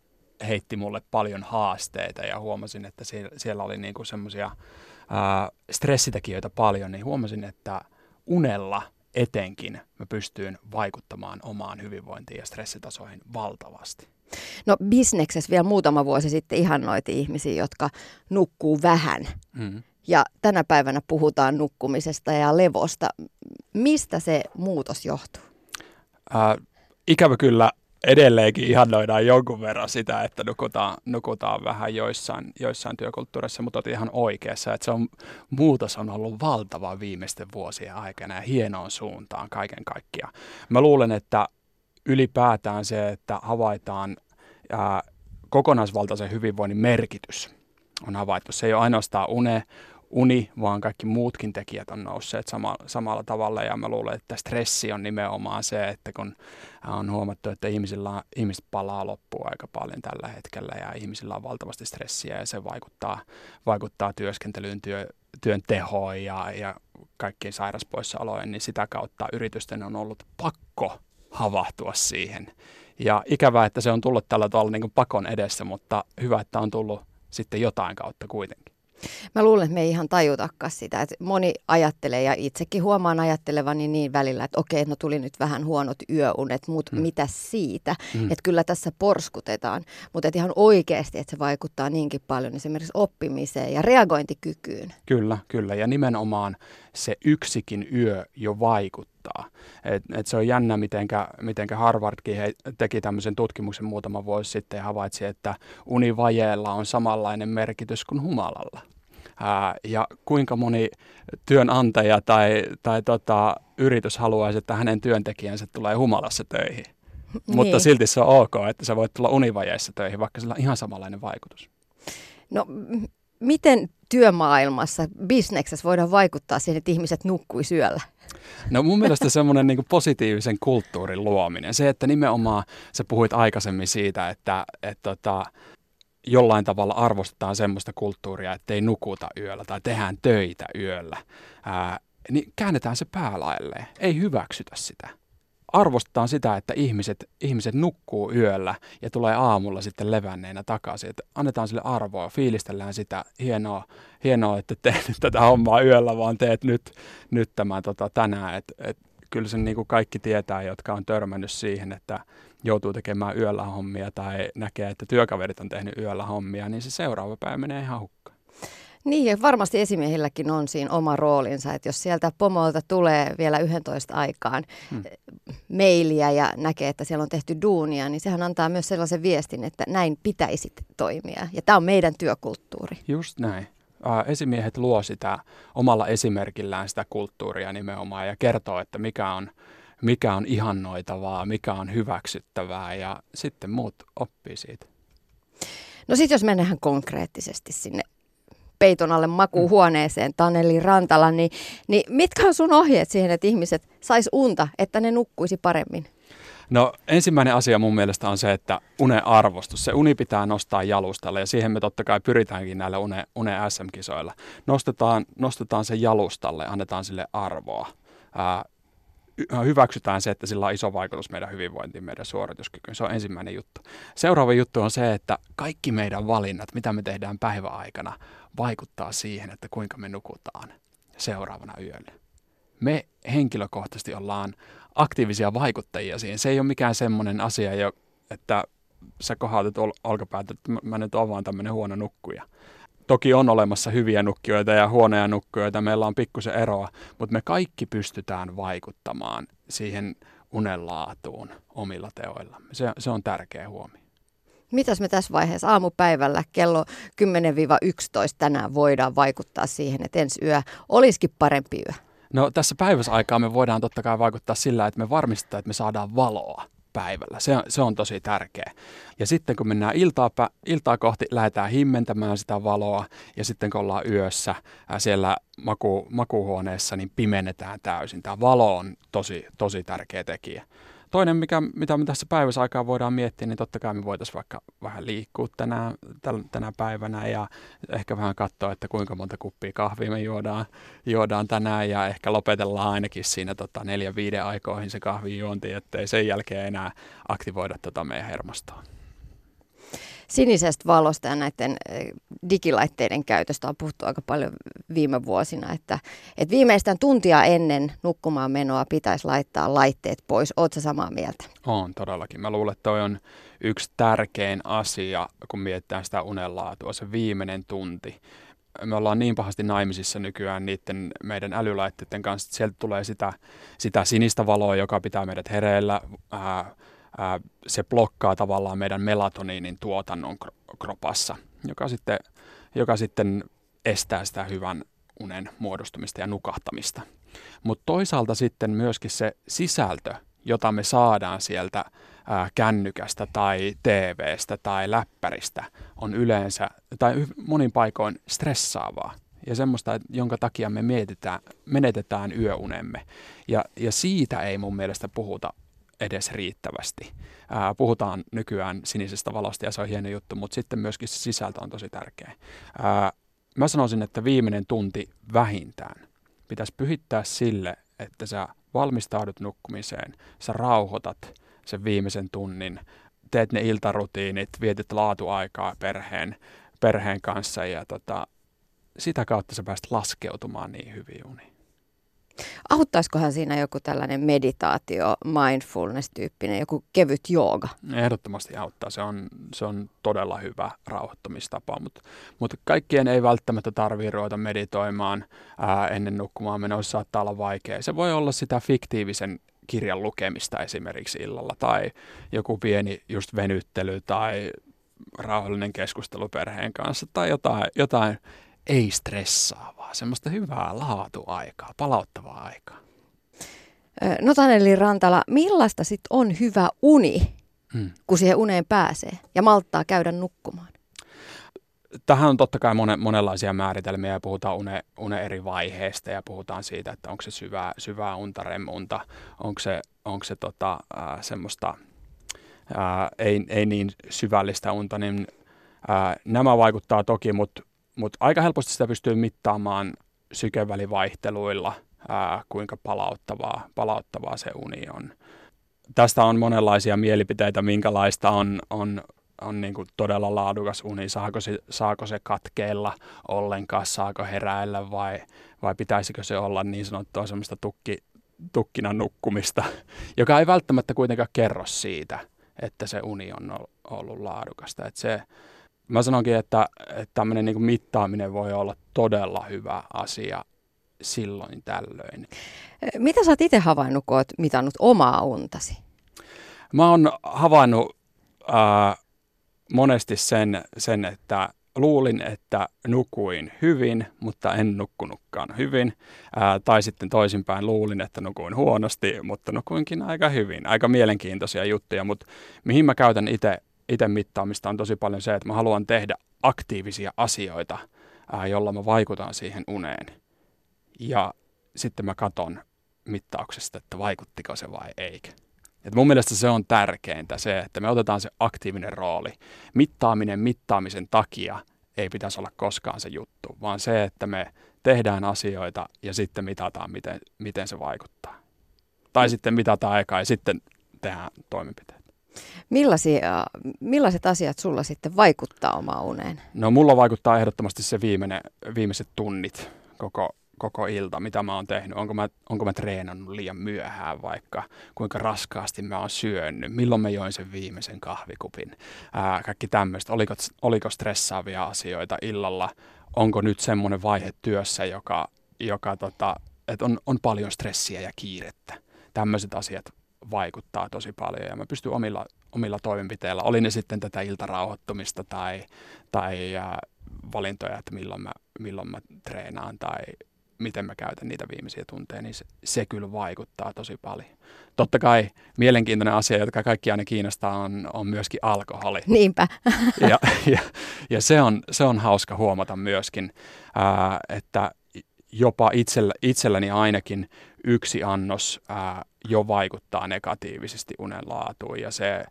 heitti mulle paljon haasteita ja huomasin, että siellä, siellä oli niinku semmoisia stressitekijöitä paljon, niin huomasin, että unella etenkin mä pystyin vaikuttamaan omaan hyvinvointiin ja stressitasoihin valtavasti. No bisneksessä vielä muutama vuosi sitten ihannoitiin ihmisiä, jotka nukkuu vähän. Mm. Ja tänä päivänä puhutaan nukkumisesta ja levosta. Mistä se muutos johtuu? Äh, ikävä kyllä edelleenkin ihannoidaan jonkun verran sitä, että nukutaan, nukutaan vähän joissain, joissain työkulttuureissa, mutta olet ihan oikeassa, että se on, muutos on ollut valtava viimeisten vuosien aikana ja hienoon suuntaan kaiken kaikkiaan. Mä luulen, että ylipäätään se, että havaitaan ää, kokonaisvaltaisen hyvinvoinnin merkitys on havaittu. Se ei ole ainoastaan une, uni, vaan kaikki muutkin tekijät on nousseet sama, samalla tavalla. Ja mä luulen, että stressi on nimenomaan se, että kun on huomattu, että ihmisillä, ihmiset palaa loppuun aika paljon tällä hetkellä ja ihmisillä on valtavasti stressiä ja se vaikuttaa, vaikuttaa työskentelyyn, työ, työn tehoon ja, ja kaikkiin sairaspoissaoloihin, niin sitä kautta yritysten on ollut pakko havahtua siihen. Ja ikävää, että se on tullut tällä tavalla niin pakon edessä, mutta hyvä, että on tullut sitten jotain kautta kuitenkin. Mä luulen, että me ei ihan tajutakaan sitä. Että moni ajattelee ja itsekin huomaan ajattelevani niin välillä, että okei, no tuli nyt vähän huonot yöunet, mutta hmm. mitä siitä? Hmm. Että kyllä tässä porskutetaan, mutta että ihan oikeasti, että se vaikuttaa niinkin paljon esimerkiksi oppimiseen ja reagointikykyyn. Kyllä, kyllä. Ja nimenomaan se yksikin yö jo vaikuttaa. Et, et se on jännä, mitenkä, mitenkä Harvardkin he teki tämmöisen tutkimuksen muutama vuosi sitten ja havaitsi, että univajeella on samanlainen merkitys kuin humalalla. Ää, ja kuinka moni työnantaja tai, tai tota, yritys haluaisi, että hänen työntekijänsä tulee humalassa töihin. Niin. Mutta silti se on ok, että sä voit tulla univajeissa töihin, vaikka sillä on ihan samanlainen vaikutus. No miten työmaailmassa, bisneksessä voidaan vaikuttaa siihen, että ihmiset nukkui syöllä? No mun mielestä semmoinen niin positiivisen kulttuurin luominen. Se, että nimenomaan sä puhuit aikaisemmin siitä, että, että tota, jollain tavalla arvostetaan semmoista kulttuuria, että ei nukuta yöllä tai tehdään töitä yöllä, ää, niin käännetään se päälailleen. Ei hyväksytä sitä arvostetaan sitä, että ihmiset, ihmiset nukkuu yöllä ja tulee aamulla sitten levänneenä takaisin. Että annetaan sille arvoa, fiilistellään sitä. Hienoa, hienoa että teet nyt [laughs] tätä hommaa yöllä, vaan teet nyt, nyt tämän tota, tänään. Et, et, kyllä sen niin kuin kaikki tietää, jotka on törmännyt siihen, että joutuu tekemään yöllä hommia tai näkee, että työkaverit on tehnyt yöllä hommia, niin se seuraava päivä menee ihan hukkaan. Niin, ja varmasti esimiehilläkin on siinä oma roolinsa, että jos sieltä pomolta tulee vielä 11 aikaan hmm. mailia ja näkee, että siellä on tehty duunia, niin sehän antaa myös sellaisen viestin, että näin pitäisi toimia. Ja tämä on meidän työkulttuuri. Just näin. Esimiehet luo sitä omalla esimerkillään sitä kulttuuria nimenomaan ja kertoo, että mikä on, mikä on ihannoitavaa, mikä on hyväksyttävää ja sitten muut oppii siitä. No sitten jos mennään konkreettisesti sinne peiton alle makuuhuoneeseen, Taneli Rantala, niin, niin mitkä on sun ohjeet siihen, että ihmiset sais unta, että ne nukkuisi paremmin? No ensimmäinen asia mun mielestä on se, että unen arvostus. Se uni pitää nostaa jalustalle ja siihen me totta kai pyritäänkin näillä une, une SM-kisoilla. Nostetaan, nostetaan se jalustalle, annetaan sille arvoa. Ää, hyväksytään se, että sillä on iso vaikutus meidän hyvinvointiin, meidän suorituskykyyn. Se on ensimmäinen juttu. Seuraava juttu on se, että kaikki meidän valinnat, mitä me tehdään päiväaikana, vaikuttaa siihen, että kuinka me nukutaan seuraavana yöllä. Me henkilökohtaisesti ollaan aktiivisia vaikuttajia siihen. Se ei ole mikään semmoinen asia, jo, että sä kohautat ol- olkapäätä, että mä nyt oon vaan tämmöinen huono nukkuja. Toki on olemassa hyviä nukkijoita ja huonoja nukkijoita, meillä on pikkusen eroa, mutta me kaikki pystytään vaikuttamaan siihen unenlaatuun omilla teoilla. Se, se on tärkeä huomio. Mitäs me tässä vaiheessa aamupäivällä kello 10-11 tänään voidaan vaikuttaa siihen, että ensi yö olisikin parempi yö? No tässä päiväsaikaa me voidaan totta kai vaikuttaa sillä, että me varmistetaan, että me saadaan valoa päivällä. Se, se on tosi tärkeä. Ja sitten kun mennään iltaa, iltaa kohti, lähdetään himmentämään sitä valoa ja sitten kun ollaan yössä ää, siellä maku, makuhuoneessa, niin pimennetään täysin. Tämä valo on tosi, tosi tärkeä tekijä. Toinen, mikä, mitä me tässä päiväsaikaa voidaan miettiä, niin totta kai me voitaisiin vaikka vähän liikkua tänä, tänä päivänä ja ehkä vähän katsoa, että kuinka monta kuppia kahvia me juodaan, juodaan tänään ja ehkä lopetellaan ainakin siinä tota, neljä viiden aikoihin se kahvin juonti, ettei sen jälkeen enää aktivoida tota meidän hermostoa sinisestä valosta ja näiden eh, digilaitteiden käytöstä on puhuttu aika paljon viime vuosina, että, että viimeistään tuntia ennen nukkumaan menoa pitäisi laittaa laitteet pois. Oletko samaa mieltä? On todellakin. Mä luulen, että toi on yksi tärkein asia, kun mietitään sitä unenlaatua, se viimeinen tunti me ollaan niin pahasti naimisissa nykyään niiden meidän älylaitteiden kanssa, että sieltä tulee sitä, sitä sinistä valoa, joka pitää meidät hereillä, ää, se blokkaa tavallaan meidän melatoniinin tuotannon kropassa, joka sitten, joka sitten estää sitä hyvän unen muodostumista ja nukahtamista. Mutta toisaalta sitten myöskin se sisältö, jota me saadaan sieltä ää, kännykästä tai TVstä tai läppäristä, on yleensä tai monin paikoin stressaavaa ja semmoista, jonka takia me mietitään, menetetään yöunemme. Ja, ja siitä ei mun mielestä puhuta edes riittävästi. Ää, puhutaan nykyään sinisestä valosta ja se on hieno juttu, mutta sitten myöskin se sisältö on tosi tärkeä. Ää, mä sanoisin, että viimeinen tunti vähintään pitäisi pyhittää sille, että sä valmistaudut nukkumiseen, sä rauhoitat sen viimeisen tunnin, teet ne iltarutiinit, vietit laatuaikaa perheen, perheen kanssa ja tota, sitä kautta sä pääst laskeutumaan niin hyvin uniin. Auttaisikohan siinä joku tällainen meditaatio, mindfulness-tyyppinen, joku kevyt jooga? Ehdottomasti auttaa. Se on, se on todella hyvä rauhoittamistapa, mutta, mutta kaikkien ei välttämättä tarvitse ruveta meditoimaan ää, ennen nukkumaan menoa. Se saattaa olla vaikea. Se voi olla sitä fiktiivisen kirjan lukemista esimerkiksi illalla tai joku pieni just venyttely tai rauhallinen keskustelu perheen kanssa tai jotain, jotain ei stressaavaa, semmoista hyvää laatuaikaa, palauttavaa aikaa. No Taneli Rantala, millaista sitten on hyvä uni, hmm. kun siihen uneen pääsee ja malttaa käydä nukkumaan? Tähän on totta kai monen, monenlaisia määritelmiä ja puhutaan une, une eri vaiheista ja puhutaan siitä, että onko se syvää, syvää unta, remunta, onko se, onko se tota, äh, semmoista äh, ei, ei niin syvällistä unta, niin äh, nämä vaikuttaa toki, mutta mutta aika helposti sitä pystyy mittaamaan sykevälivaihteluilla, ää, kuinka palauttavaa, palauttavaa se uni on. Tästä on monenlaisia mielipiteitä, minkälaista on, on, on niin kuin todella laadukas uni. Saako se, saako se katkeilla ollenkaan, saako heräillä vai, vai pitäisikö se olla niin sanottua semmoista tukki, tukkina nukkumista, [laughs] joka ei välttämättä kuitenkaan kerro siitä, että se uni on ollut laadukasta. Että se, mä sanonkin, että, että tämmöinen niin mittaaminen voi olla todella hyvä asia silloin tällöin. Mitä sä oot itse havainnut, kun oot mitannut omaa untasi? Mä oon havainnut äh, monesti sen, sen, että luulin, että nukuin hyvin, mutta en nukkunutkaan hyvin. Ää, tai sitten toisinpäin luulin, että nukuin huonosti, mutta nukuinkin aika hyvin. Aika mielenkiintoisia juttuja, mutta mihin mä käytän itse itse mittaamista on tosi paljon se, että mä haluan tehdä aktiivisia asioita, ää, jolla mä vaikutan siihen uneen. Ja sitten mä katon mittauksesta, että vaikuttiko se vai eikö. Et mun mielestä se on tärkeintä se, että me otetaan se aktiivinen rooli. Mittaaminen mittaamisen takia ei pitäisi olla koskaan se juttu, vaan se, että me tehdään asioita ja sitten mitataan, miten, miten se vaikuttaa. Tai mm. sitten mitataan aikaa ja sitten tehdään toimenpiteitä. Millaisia, millaiset asiat sulla sitten vaikuttaa omaan uneen? No mulla vaikuttaa ehdottomasti se viimeinen, viimeiset tunnit koko, koko ilta, mitä mä oon tehnyt. Onko mä, onko mä treenannut liian myöhään vaikka, kuinka raskaasti mä oon syönyt, milloin mä join sen viimeisen kahvikupin, ää, kaikki tämmöistä. Oliko, oliko stressaavia asioita illalla, onko nyt semmoinen vaihe työssä, joka, joka tota, että on, on paljon stressiä ja kiirettä. Tämmöiset asiat vaikuttaa tosi paljon ja mä pystyn omilla, omilla toimenpiteillä, oli ne sitten tätä iltarauhoittumista tai, tai äh, valintoja, että milloin mä, milloin mä treenaan tai miten mä käytän niitä viimeisiä tunteja, niin se, se kyllä vaikuttaa tosi paljon. Totta kai mielenkiintoinen asia, jotka kaikki aina kiinnostaa, on, on myöskin alkoholi. Niinpä. [laughs] ja ja, ja se, on, se on hauska huomata myöskin, ää, että jopa itsellä, itselläni ainakin yksi annos ää, jo vaikuttaa negatiivisesti unen laatuun ja se,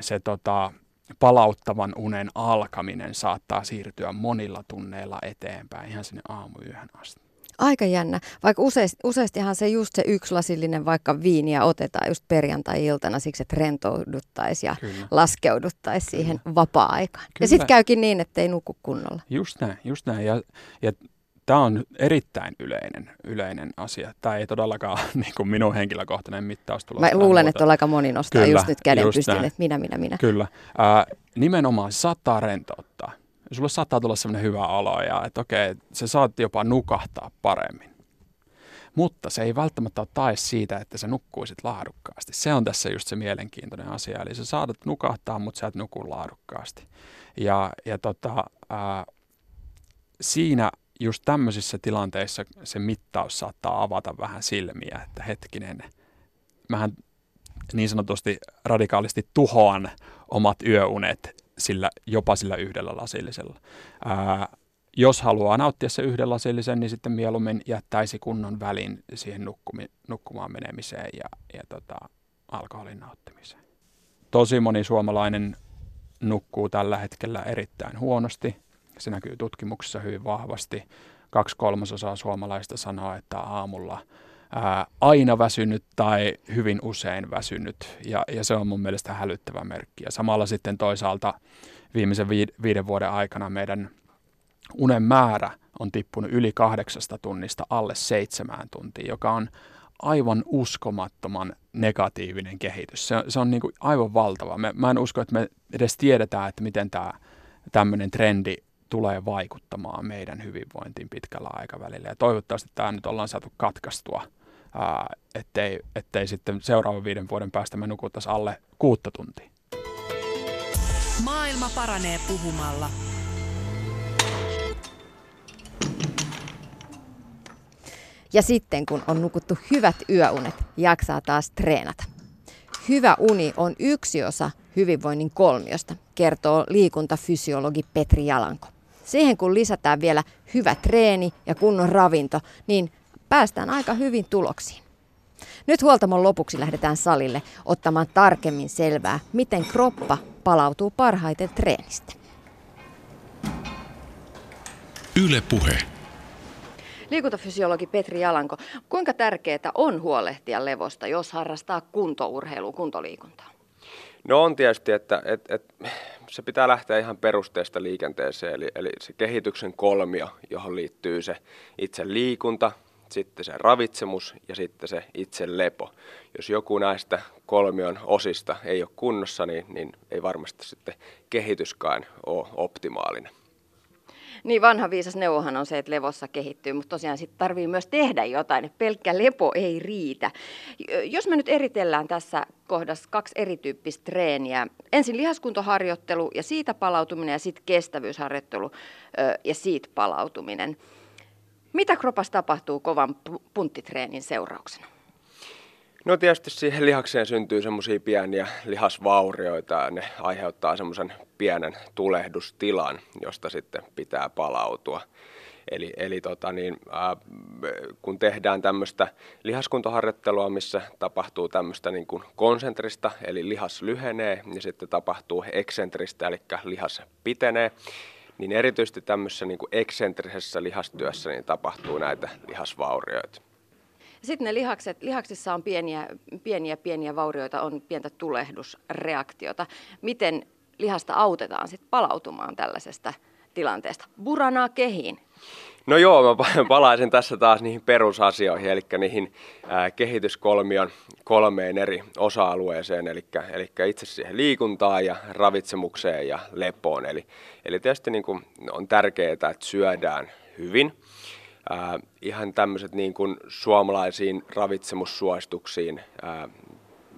se tota, palauttavan unen alkaminen saattaa siirtyä monilla tunneilla eteenpäin ihan sinne aamuyöhön asti. Aika jännä. Vaikka useasti, useastihan se just se yksi lasillinen vaikka viiniä otetaan just perjantai-iltana siksi, että rentouduttaisiin ja Kyllä. laskeuduttaisiin siihen vapaa-aikaan. Kyllä. Ja sitten käykin niin, että ei nuku kunnolla. Just näin, just näin. Ja, ja Tämä on erittäin yleinen, yleinen asia. Tämä ei todellakaan [laughs] niin kuin minun henkilökohtainen mittaustulos. Mä luulen, muuta. että aika moni nostaa Kyllä, just nyt käden pystyyn, että minä, minä, minä. Kyllä. Ää, nimenomaan saattaa rentouttaa. Sulla saattaa tulla sellainen hyvä olo ja että okei, se saat jopa nukahtaa paremmin. Mutta se ei välttämättä ole tae siitä, että sä nukkuisit laadukkaasti. Se on tässä just se mielenkiintoinen asia. Eli sä saatat nukahtaa, mutta sä et nuku laadukkaasti. Ja, ja tota, ää, siinä just tämmöisissä tilanteissa se mittaus saattaa avata vähän silmiä, että hetkinen, mähän niin sanotusti radikaalisti tuhoan omat yöunet sillä, jopa sillä yhdellä lasillisella. Ää, jos haluaa nauttia se yhden lasillisen, niin sitten mieluummin jättäisi kunnon välin siihen nukkumi, nukkumaan menemiseen ja, ja tota, alkoholin nauttimiseen. Tosi moni suomalainen nukkuu tällä hetkellä erittäin huonosti. Se näkyy tutkimuksissa hyvin vahvasti. kaksi kolmasosaa suomalaista sanoo, että aamulla ää, aina väsynyt tai hyvin usein väsynyt. Ja, ja se on mun mielestä hälyttävä merkki. Ja samalla sitten toisaalta viimeisen viiden vuoden aikana meidän unen määrä on tippunut yli kahdeksasta tunnista alle seitsemään tuntiin, joka on aivan uskomattoman negatiivinen kehitys. Se, se on niin kuin aivan valtava. Me, mä en usko, että me edes tiedetään, että miten tämä tämmöinen trendi tulee vaikuttamaan meidän hyvinvointiin pitkällä aikavälillä. Ja toivottavasti tämä nyt ollaan saatu katkaistua, ää, ettei, ettei sitten seuraavan viiden vuoden päästä me nukuttaisi alle kuutta tuntia. Maailma paranee puhumalla. Ja sitten kun on nukuttu hyvät yöunet, jaksaa taas treenata. Hyvä uni on yksi osa hyvinvoinnin kolmiosta, kertoo liikuntafysiologi Petri Jalanko. Siihen kun lisätään vielä hyvä treeni ja kunnon ravinto, niin päästään aika hyvin tuloksiin. Nyt huoltamon lopuksi lähdetään salille ottamaan tarkemmin selvää, miten kroppa palautuu parhaiten treenistä. Yle puhe. Liikuntafysiologi Petri Jalanko, kuinka tärkeää on huolehtia levosta, jos harrastaa kuntourheilua, kuntoliikuntaa? No on tietysti, että, että, että se pitää lähteä ihan perusteesta liikenteeseen, eli, eli se kehityksen kolmio, johon liittyy se itse liikunta, sitten se ravitsemus ja sitten se itse lepo. Jos joku näistä kolmion osista ei ole kunnossa, niin, niin ei varmasti sitten kehityskään ole optimaalinen. Niin vanha viisas neuvohan on se, että levossa kehittyy, mutta tosiaan sitten tarvii myös tehdä jotain, että pelkkä lepo ei riitä. Jos me nyt eritellään tässä kohdassa kaksi erityyppistä treeniä. Ensin lihaskuntoharjoittelu ja siitä palautuminen ja sitten kestävyysharjoittelu ja siitä palautuminen. Mitä kropassa tapahtuu kovan punttitreenin seurauksena? No tietysti siihen lihakseen syntyy semmoisia pieniä lihasvaurioita ja ne aiheuttaa semmoisen pienen tulehdustilan, josta sitten pitää palautua. Eli, eli tota niin, ää, kun tehdään tämmöistä lihaskuntoharjoittelua, missä tapahtuu tämmöistä niin kuin konsentrista, eli lihas lyhenee, ja sitten tapahtuu eksentristä, eli lihas pitenee, niin erityisesti tämmöisessä niin kuin eksentrisessä lihastyössä niin tapahtuu näitä lihasvaurioita. Sitten ne lihakset, lihaksissa on pieniä, pieniä, pieniä vaurioita, on pientä tulehdusreaktiota. Miten lihasta autetaan sitten palautumaan tällaisesta tilanteesta? Buranaa kehiin. No joo, mä palaisin tässä taas niihin perusasioihin, eli niihin ää, kehityskolmion kolmeen eri osa-alueeseen, eli, eli itse siihen liikuntaan ja ravitsemukseen ja lepoon. Eli, eli tietysti niin kuin on tärkeää, että syödään hyvin, äh, ihan tämmöiset niin kuin suomalaisiin ravitsemussuosituksiin äh,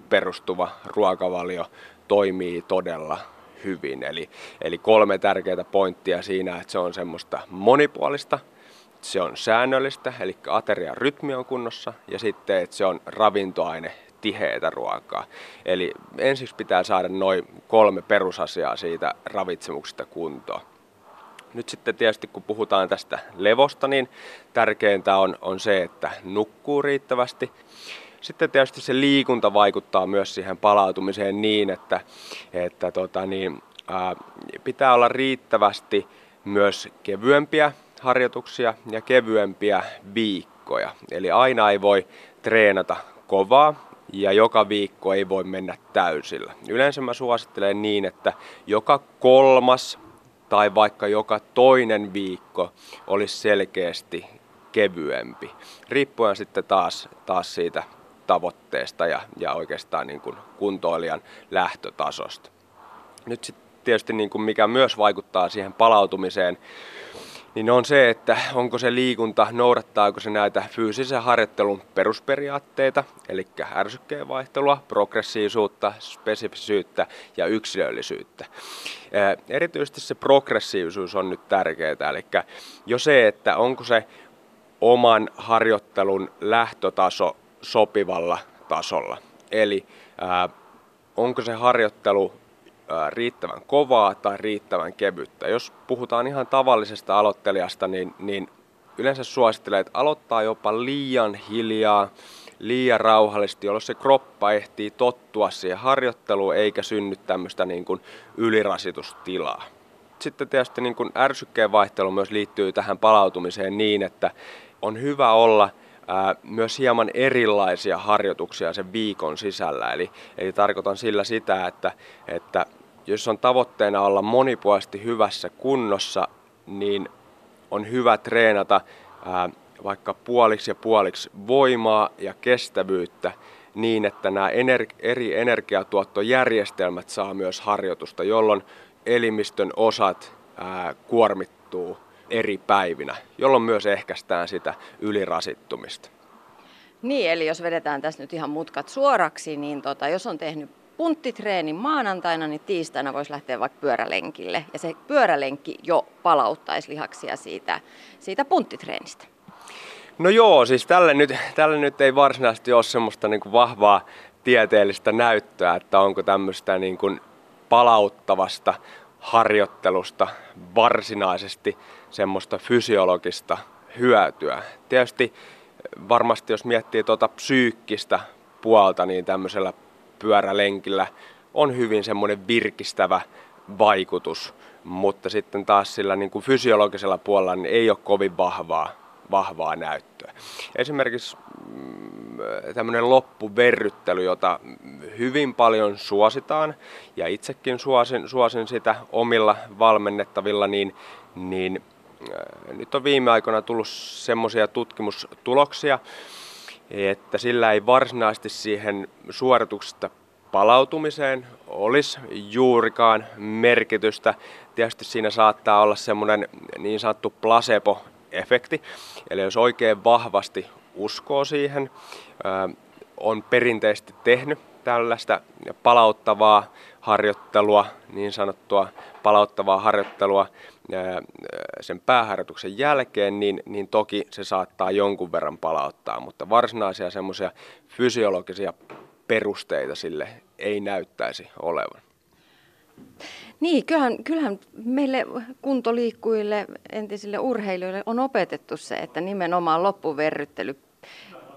perustuva ruokavalio toimii todella hyvin. Eli, eli kolme tärkeää pointtia siinä, että se on semmoista monipuolista, se on säännöllistä, eli aterian rytmi on kunnossa, ja sitten, että se on ravintoaine tiheitä ruokaa. Eli ensiksi pitää saada noin kolme perusasiaa siitä ravitsemuksesta kuntoon. Nyt sitten tietysti kun puhutaan tästä levosta, niin tärkeintä on, on se, että nukkuu riittävästi. Sitten tietysti se liikunta vaikuttaa myös siihen palautumiseen niin, että, että tota niin, ää, pitää olla riittävästi myös kevyempiä harjoituksia ja kevyempiä viikkoja. Eli aina ei voi treenata kovaa ja joka viikko ei voi mennä täysillä. Yleensä mä suosittelen niin, että joka kolmas tai vaikka joka toinen viikko olisi selkeästi kevyempi, riippuen sitten taas, taas siitä tavoitteesta ja, ja oikeastaan niin kuin kuntoilijan lähtötasosta. Nyt sitten tietysti niin kuin mikä myös vaikuttaa siihen palautumiseen, niin on se, että onko se liikunta, noudattaako se näitä fyysisen harjoittelun perusperiaatteita, eli ärsykkeen vaihtelua, progressiivisuutta, spesifisyyttä ja yksilöllisyyttä. Erityisesti se progressiivisuus on nyt tärkeää, eli jo se, että onko se oman harjoittelun lähtötaso sopivalla tasolla. Eli ää, onko se harjoittelu riittävän kovaa tai riittävän kevyttä. Jos puhutaan ihan tavallisesta aloittelijasta, niin, niin yleensä suosittelee, että aloittaa jopa liian hiljaa, liian rauhallisesti, jolloin se kroppa ehtii tottua siihen harjoitteluun eikä synny tämmöistä niin kuin ylirasitustilaa. sitten tietysti niin kuin ärsykkeen vaihtelu myös liittyy tähän palautumiseen niin, että on hyvä olla myös hieman erilaisia harjoituksia sen viikon sisällä. Eli, eli tarkoitan sillä sitä, että, että jos on tavoitteena olla monipuolisesti hyvässä kunnossa, niin on hyvä treenata ää, vaikka puoliksi ja puoliksi voimaa ja kestävyyttä niin, että nämä ener- eri energiatuottojärjestelmät saa myös harjoitusta, jolloin elimistön osat ää, kuormittuu eri päivinä, jolloin myös ehkäistään sitä ylirasittumista. Niin, eli jos vedetään tässä nyt ihan mutkat suoraksi, niin tota, jos on tehnyt punttitreenin maanantaina, niin tiistaina voisi lähteä vaikka pyörälenkille. Ja se pyörälenkki jo palauttaisi lihaksia siitä, siitä punttitreenistä. No joo, siis tälle nyt, tälle nyt ei varsinaisesti ole semmoista niin kuin vahvaa tieteellistä näyttöä, että onko tämmöistä niin kuin palauttavasta harjoittelusta varsinaisesti semmoista fysiologista hyötyä. Tietysti varmasti jos miettii tuota psyykkistä puolta, niin tämmöisellä pyörälenkillä on hyvin semmoinen virkistävä vaikutus, mutta sitten taas sillä niin kuin fysiologisella puolella niin ei ole kovin vahvaa, vahvaa näyttöä. Esimerkiksi mm, tämmöinen loppuverryttely, jota hyvin paljon suositaan ja itsekin suosin, suosin sitä omilla valmennettavilla, niin, niin äh, nyt on viime aikoina tullut semmoisia tutkimustuloksia, että sillä ei varsinaisesti siihen suorituksesta palautumiseen olisi juurikaan merkitystä. Tietysti siinä saattaa olla semmoinen niin sanottu placebo-efekti, eli jos oikein vahvasti uskoo siihen, on perinteisesti tehnyt tällaista palauttavaa harjoittelua, niin sanottua palauttavaa harjoittelua sen pääharjoituksen jälkeen, niin, niin toki se saattaa jonkun verran palauttaa, mutta varsinaisia semmoisia fysiologisia perusteita sille ei näyttäisi olevan. Niin, kyllähän, kyllähän meille kuntoliikkujille, entisille urheilijoille on opetettu se, että nimenomaan loppuverryttely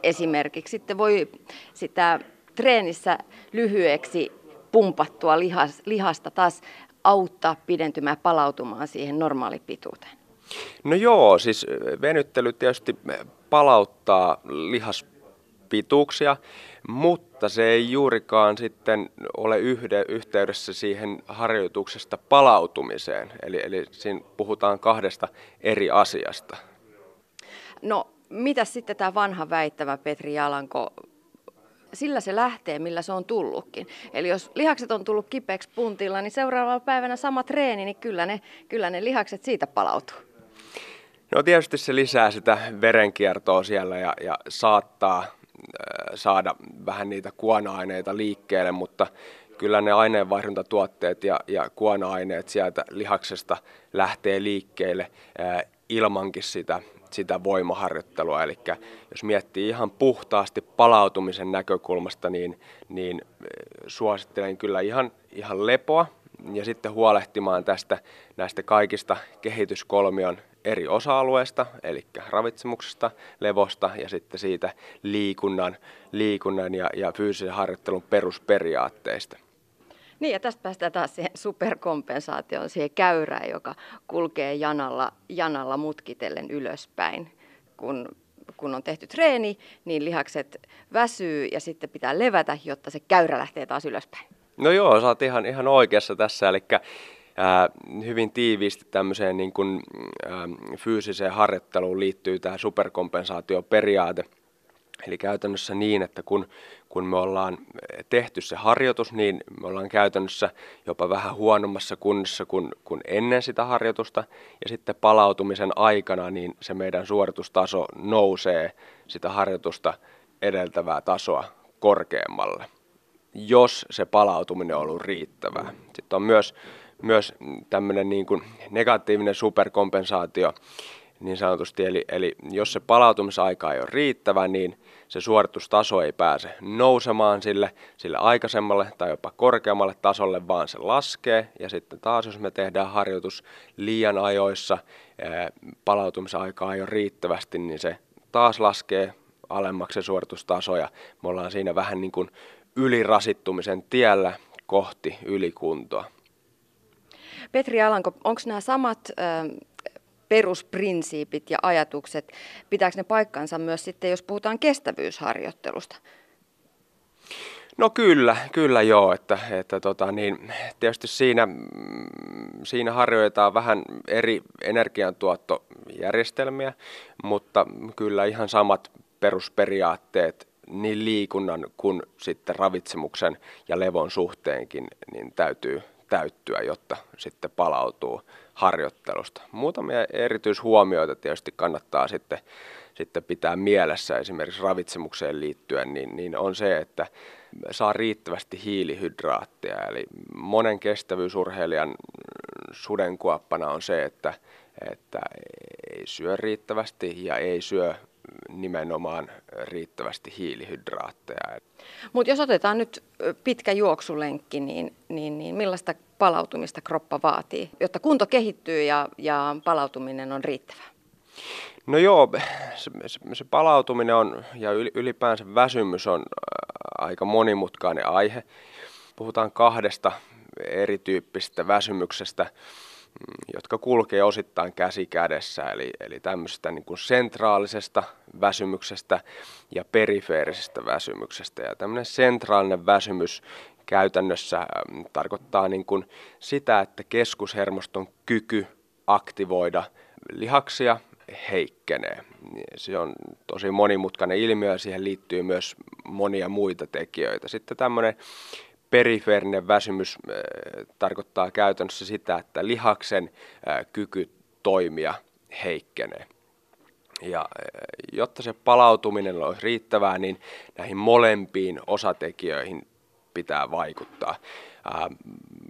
esimerkiksi sitten voi sitä treenissä lyhyeksi pumpattua lihas, lihasta taas auttaa pidentymään palautumaan siihen normaalipituuteen? No joo, siis venyttely tietysti palauttaa lihaspituuksia, mutta se ei juurikaan sitten ole yhde, yhteydessä siihen harjoituksesta palautumiseen. Eli, eli siinä puhutaan kahdesta eri asiasta. No, mitä sitten tämä vanha väittävä Petri Jalanko sillä se lähtee, millä se on tullutkin. Eli jos lihakset on tullut kipeäksi puntilla, niin seuraavana päivänä sama treeni, niin kyllä ne, kyllä ne lihakset siitä palautuu. No tietysti se lisää sitä verenkiertoa siellä ja, ja saattaa äh, saada vähän niitä kuona-aineita liikkeelle, mutta kyllä ne aineenvaihduntatuotteet ja, ja kuona-aineet sieltä lihaksesta lähtee liikkeelle äh, ilmankin sitä sitä voimaharjoittelua. Eli jos miettii ihan puhtaasti palautumisen näkökulmasta, niin, niin eh, suosittelen kyllä ihan, ihan lepoa ja sitten huolehtimaan tästä näistä kaikista kehityskolmion eri osa-alueista, eli ravitsemuksesta, levosta ja sitten siitä liikunnan, liikunnan ja, ja fyysisen harjoittelun perusperiaatteista. Niin ja tästä päästään taas siihen superkompensaatioon, siihen käyrään, joka kulkee janalla, janalla mutkitellen ylöspäin. Kun, kun on tehty treeni, niin lihakset väsyy ja sitten pitää levätä, jotta se käyrä lähtee taas ylöspäin. No joo, sä oot ihan, ihan oikeassa tässä, eli hyvin tiiviisti tämmöiseen niin kuin, ää, fyysiseen harjoitteluun liittyy tämä superkompensaatioperiaate – Eli käytännössä niin, että kun, kun me ollaan tehty se harjoitus, niin me ollaan käytännössä jopa vähän huonommassa kunnossa kuin, kuin ennen sitä harjoitusta. Ja sitten palautumisen aikana niin se meidän suoritustaso nousee sitä harjoitusta edeltävää tasoa korkeammalle, jos se palautuminen on ollut riittävää. Sitten on myös, myös tämmöinen niin kuin negatiivinen superkompensaatio, niin sanotusti. Eli, eli jos se palautumisaika ei ole riittävä, niin se suoritustaso ei pääse nousemaan sille, sille aikaisemmalle tai jopa korkeammalle tasolle, vaan se laskee. Ja sitten taas, jos me tehdään harjoitus liian ajoissa, palautumisaikaa ei ole riittävästi, niin se taas laskee alemmaksi se suoritustaso ja me ollaan siinä vähän niin kuin ylirasittumisen tiellä kohti ylikuntoa. Petri Alanko, onko nämä samat perusprinsiipit ja ajatukset, pitääkö ne paikkansa myös sitten, jos puhutaan kestävyysharjoittelusta? No kyllä, kyllä joo, että, että tota, niin, tietysti siinä, siinä harjoitetaan vähän eri energiantuottojärjestelmiä, mutta kyllä ihan samat perusperiaatteet niin liikunnan kuin sitten ravitsemuksen ja levon suhteenkin niin täytyy täyttyä, jotta sitten palautuu harjoittelusta. Muutamia erityishuomioita tietysti kannattaa sitten, sitten pitää mielessä esimerkiksi ravitsemukseen liittyen, niin, niin on se, että saa riittävästi hiilihydraatteja. Eli monen kestävyysurheilijan sudenkuoppana on se, että, että ei syö riittävästi ja ei syö nimenomaan riittävästi hiilihydraatteja. Mutta jos otetaan nyt pitkä juoksulenkki, niin, niin, niin millaista palautumista kroppa vaatii, jotta kunto kehittyy ja, ja palautuminen on riittävää? No joo, se, se, se palautuminen on ja ylipäänsä väsymys on aika monimutkainen aihe. Puhutaan kahdesta erityyppisestä väsymyksestä, jotka kulkee osittain käsi kädessä, eli, eli tämmöisestä niin kuin sentraalisesta väsymyksestä ja perifeerisestä väsymyksestä. Ja tämmöinen sentraalinen väsymys käytännössä mm, tarkoittaa niin kuin sitä, että keskushermoston kyky aktivoida lihaksia heikkenee. Se on tosi monimutkainen ilmiö ja siihen liittyy myös monia muita tekijöitä. Sitten tämmöinen perifeerinen väsymys äh, tarkoittaa käytännössä sitä, että lihaksen äh, kyky toimia heikkenee. Ja äh, jotta se palautuminen olisi riittävää, niin näihin molempiin osatekijöihin pitää vaikuttaa.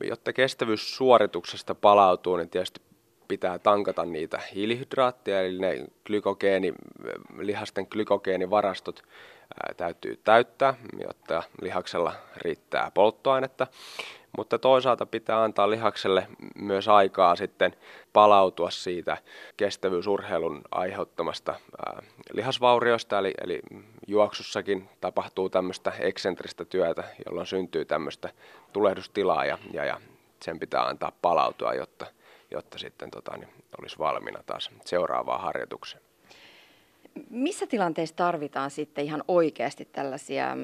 Jotta kestävyys suorituksesta palautuu, niin tietysti pitää tankata niitä hiilihydraatteja, eli ne glykogeeni, lihasten glykogeenivarastot täytyy täyttää, jotta lihaksella riittää polttoainetta. Mutta toisaalta pitää antaa lihakselle myös aikaa sitten palautua siitä kestävyysurheilun aiheuttamasta ää, lihasvauriosta, eli, eli juoksussakin tapahtuu tämmöistä eksentristä työtä, jolloin syntyy tämmöistä tulehdustilaa ja, ja, ja sen pitää antaa palautua, jotta jotta sitten tota, niin olisi valmiina taas seuraavaan harjoitukseen. Missä tilanteissa tarvitaan sitten ihan oikeasti tällaisia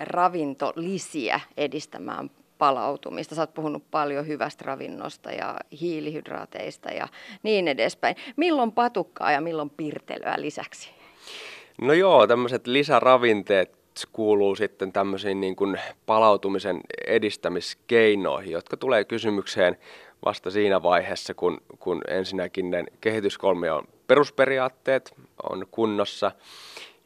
ravintolisiä edistämään palautumista? Sä oot puhunut paljon hyvästä ravinnosta ja hiilihydraateista ja niin edespäin. Milloin patukkaa ja milloin pirtelöä lisäksi? No joo, tämmöiset lisäravinteet kuuluu sitten tämmöisiin niin kuin palautumisen edistämiskeinoihin, jotka tulee kysymykseen vasta siinä vaiheessa, kun, kun ensinnäkin ne kehityskolmion perusperiaatteet on kunnossa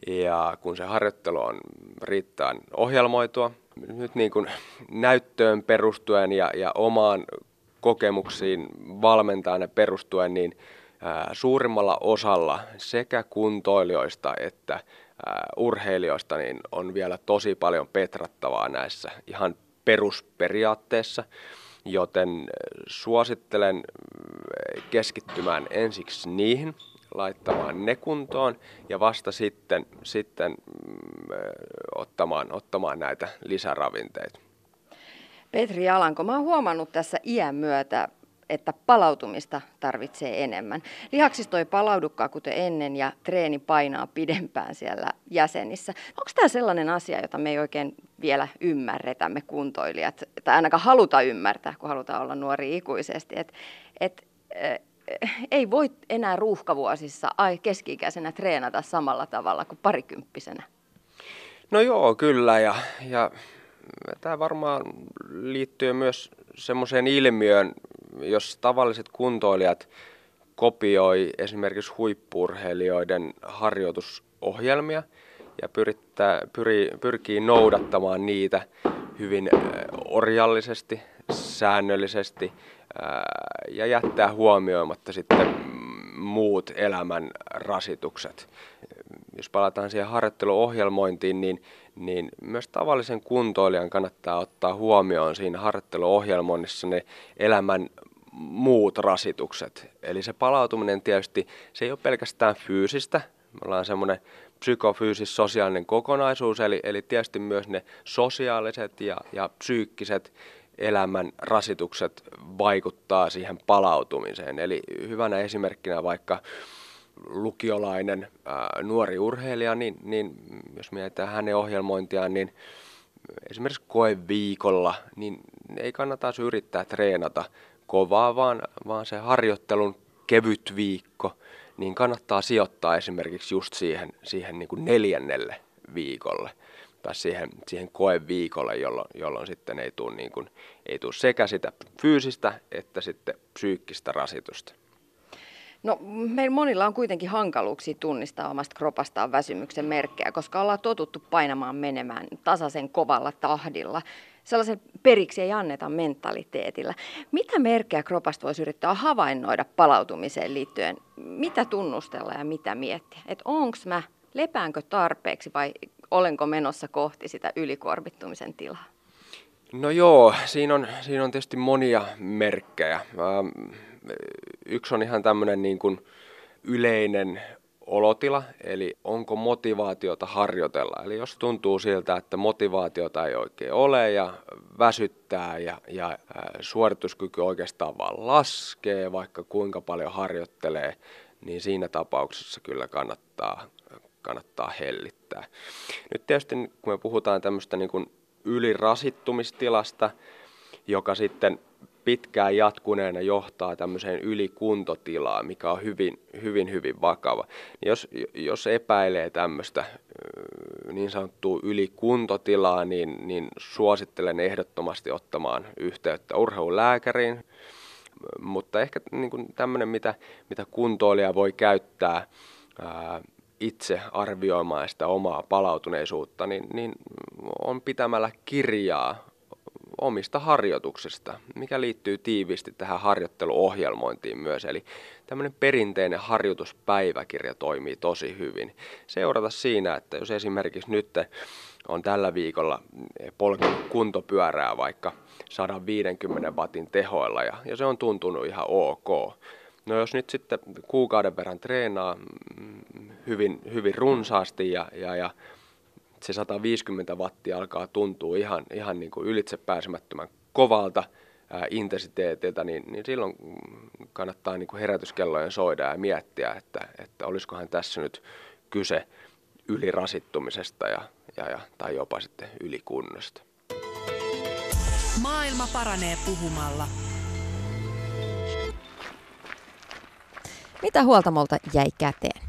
ja kun se harjoittelu on riittävän ohjelmoitua. Nyt niin kuin näyttöön perustuen ja, ja omaan kokemuksiin valmentajana perustuen, niin ää, suurimmalla osalla sekä kuntoilijoista että ää, urheilijoista niin on vielä tosi paljon petrattavaa näissä ihan perusperiaatteessa joten suosittelen keskittymään ensiksi niihin, laittamaan ne kuntoon ja vasta sitten, sitten mm, ottamaan, ottamaan näitä lisäravinteita. Petri Alanko, mä oon huomannut tässä iän myötä että palautumista tarvitsee enemmän. Lihaksisto ei palaudukaan kuten ennen ja treeni painaa pidempään siellä jäsenissä. Onko tämä sellainen asia, jota me ei oikein vielä ymmärretä, me kuntoilijat, tai ainakaan haluta ymmärtää, kun halutaan olla nuori ikuisesti, että et, ei voi enää ruuhkavuosissa keski-ikäisenä treenata samalla tavalla kuin parikymppisenä. No joo, kyllä. Ja, ja tämä varmaan liittyy myös semmoiseen ilmiöön, jos tavalliset kuntoilijat kopioi esimerkiksi huippurheilijoiden harjoitusohjelmia ja pyrittää, pyri, pyrkii noudattamaan niitä hyvin orjallisesti, säännöllisesti ja jättää huomioimatta sitten muut elämän rasitukset. Jos palataan siihen harjoitteluohjelmointiin, niin, niin myös tavallisen kuntoilijan kannattaa ottaa huomioon siinä harjoitteluohjelmoinnissa ne elämän muut rasitukset. Eli se palautuminen tietysti, se ei ole pelkästään fyysistä, me ollaan semmoinen psykofyysis-sosiaalinen kokonaisuus, eli, eli tietysti myös ne sosiaaliset ja, ja psyykkiset elämän rasitukset vaikuttaa siihen palautumiseen. Eli hyvänä esimerkkinä vaikka lukiolainen ää, nuori urheilija, niin, niin jos mietitään hänen ohjelmointiaan, niin esimerkiksi koeviikolla, niin ei kannata yrittää treenata kovaa, vaan, vaan se harjoittelun kevyt viikko, niin kannattaa sijoittaa esimerkiksi just siihen, siihen niin kuin neljännelle viikolle tai siihen, siihen koeviikolle, jolloin, jolloin sitten ei tule, niin kuin, ei tule sekä sitä fyysistä että sitten psyykkistä rasitusta. No meillä monilla on kuitenkin hankaluuksia tunnistaa omasta kropastaan väsymyksen merkkejä, koska ollaan totuttu painamaan menemään tasaisen kovalla tahdilla. Sellaisen periksi ei anneta mentaliteetillä. Mitä merkkejä kropasta voisi yrittää havainnoida palautumiseen liittyen? Mitä tunnustella ja mitä miettiä? Että onko mä, lepäänkö tarpeeksi vai olenko menossa kohti sitä ylikuormittumisen tilaa? No joo, siinä on, siinä on tietysti monia merkkejä. Yksi on ihan tämmöinen niin kuin yleinen olotila, eli onko motivaatiota harjoitella. Eli jos tuntuu siltä, että motivaatiota ei oikein ole ja väsyttää ja, ja suorituskyky oikeastaan vaan laskee, vaikka kuinka paljon harjoittelee, niin siinä tapauksessa kyllä kannattaa, kannattaa hellittää. Nyt tietysti kun me puhutaan tämmöistä niin kuin ylirasittumistilasta, joka sitten pitkään jatkuneena johtaa tämmöiseen ylikuntotilaan, mikä on hyvin, hyvin, hyvin vakava. Niin jos, jos epäilee tämmöistä niin sanottua ylikuntotilaa, niin, niin suosittelen ehdottomasti ottamaan yhteyttä urheilulääkäriin. Mutta ehkä niin kuin tämmöinen, mitä, mitä kuntoilija voi käyttää ää, itse arvioimaan sitä omaa palautuneisuutta, niin, niin on pitämällä kirjaa omista harjoituksista, mikä liittyy tiiviisti tähän harjoitteluohjelmointiin myös. Eli tämmöinen perinteinen harjoituspäiväkirja toimii tosi hyvin. Seurata siinä, että jos esimerkiksi nyt on tällä viikolla polkenut kuntopyörää vaikka 150 watin tehoilla ja, ja se on tuntunut ihan ok. No jos nyt sitten kuukauden verran treenaa mm, hyvin, hyvin runsaasti ja, ja, ja se 150 wattia alkaa tuntua ihan, ihan niin kuin ylitsepääsemättömän kovalta ää, intensiteetiltä, niin, niin silloin kannattaa niin kuin herätyskellojen soida ja miettiä, että, että olisikohan tässä nyt kyse ylirasittumisesta ja, ja, ja, tai jopa sitten ylikunnosta. Maailma paranee puhumalla. Mitä huoltamolta jäi käteen?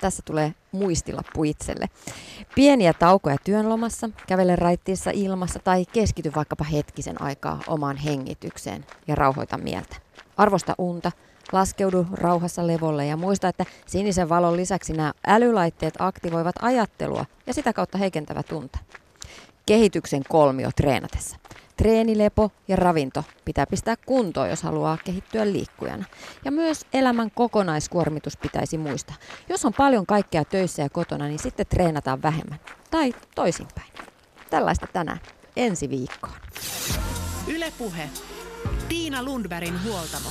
Tässä tulee muistilappu itselle. Pieniä taukoja työnlomassa, kävele raittiissa ilmassa tai keskity vaikkapa hetkisen aikaa omaan hengitykseen ja rauhoita mieltä. Arvosta unta, laskeudu rauhassa levolle ja muista, että sinisen valon lisäksi nämä älylaitteet aktivoivat ajattelua ja sitä kautta heikentävät tunta. Kehityksen kolmio treenatessa. Treenilepo ja ravinto pitää pistää kuntoon, jos haluaa kehittyä liikkujana. Ja myös elämän kokonaiskuormitus pitäisi muistaa. Jos on paljon kaikkea töissä ja kotona, niin sitten treenataan vähemmän. Tai toisinpäin. Tällaista tänään. Ensi viikkoon. Ylepuhe. Tiina Lundbergin huoltamo.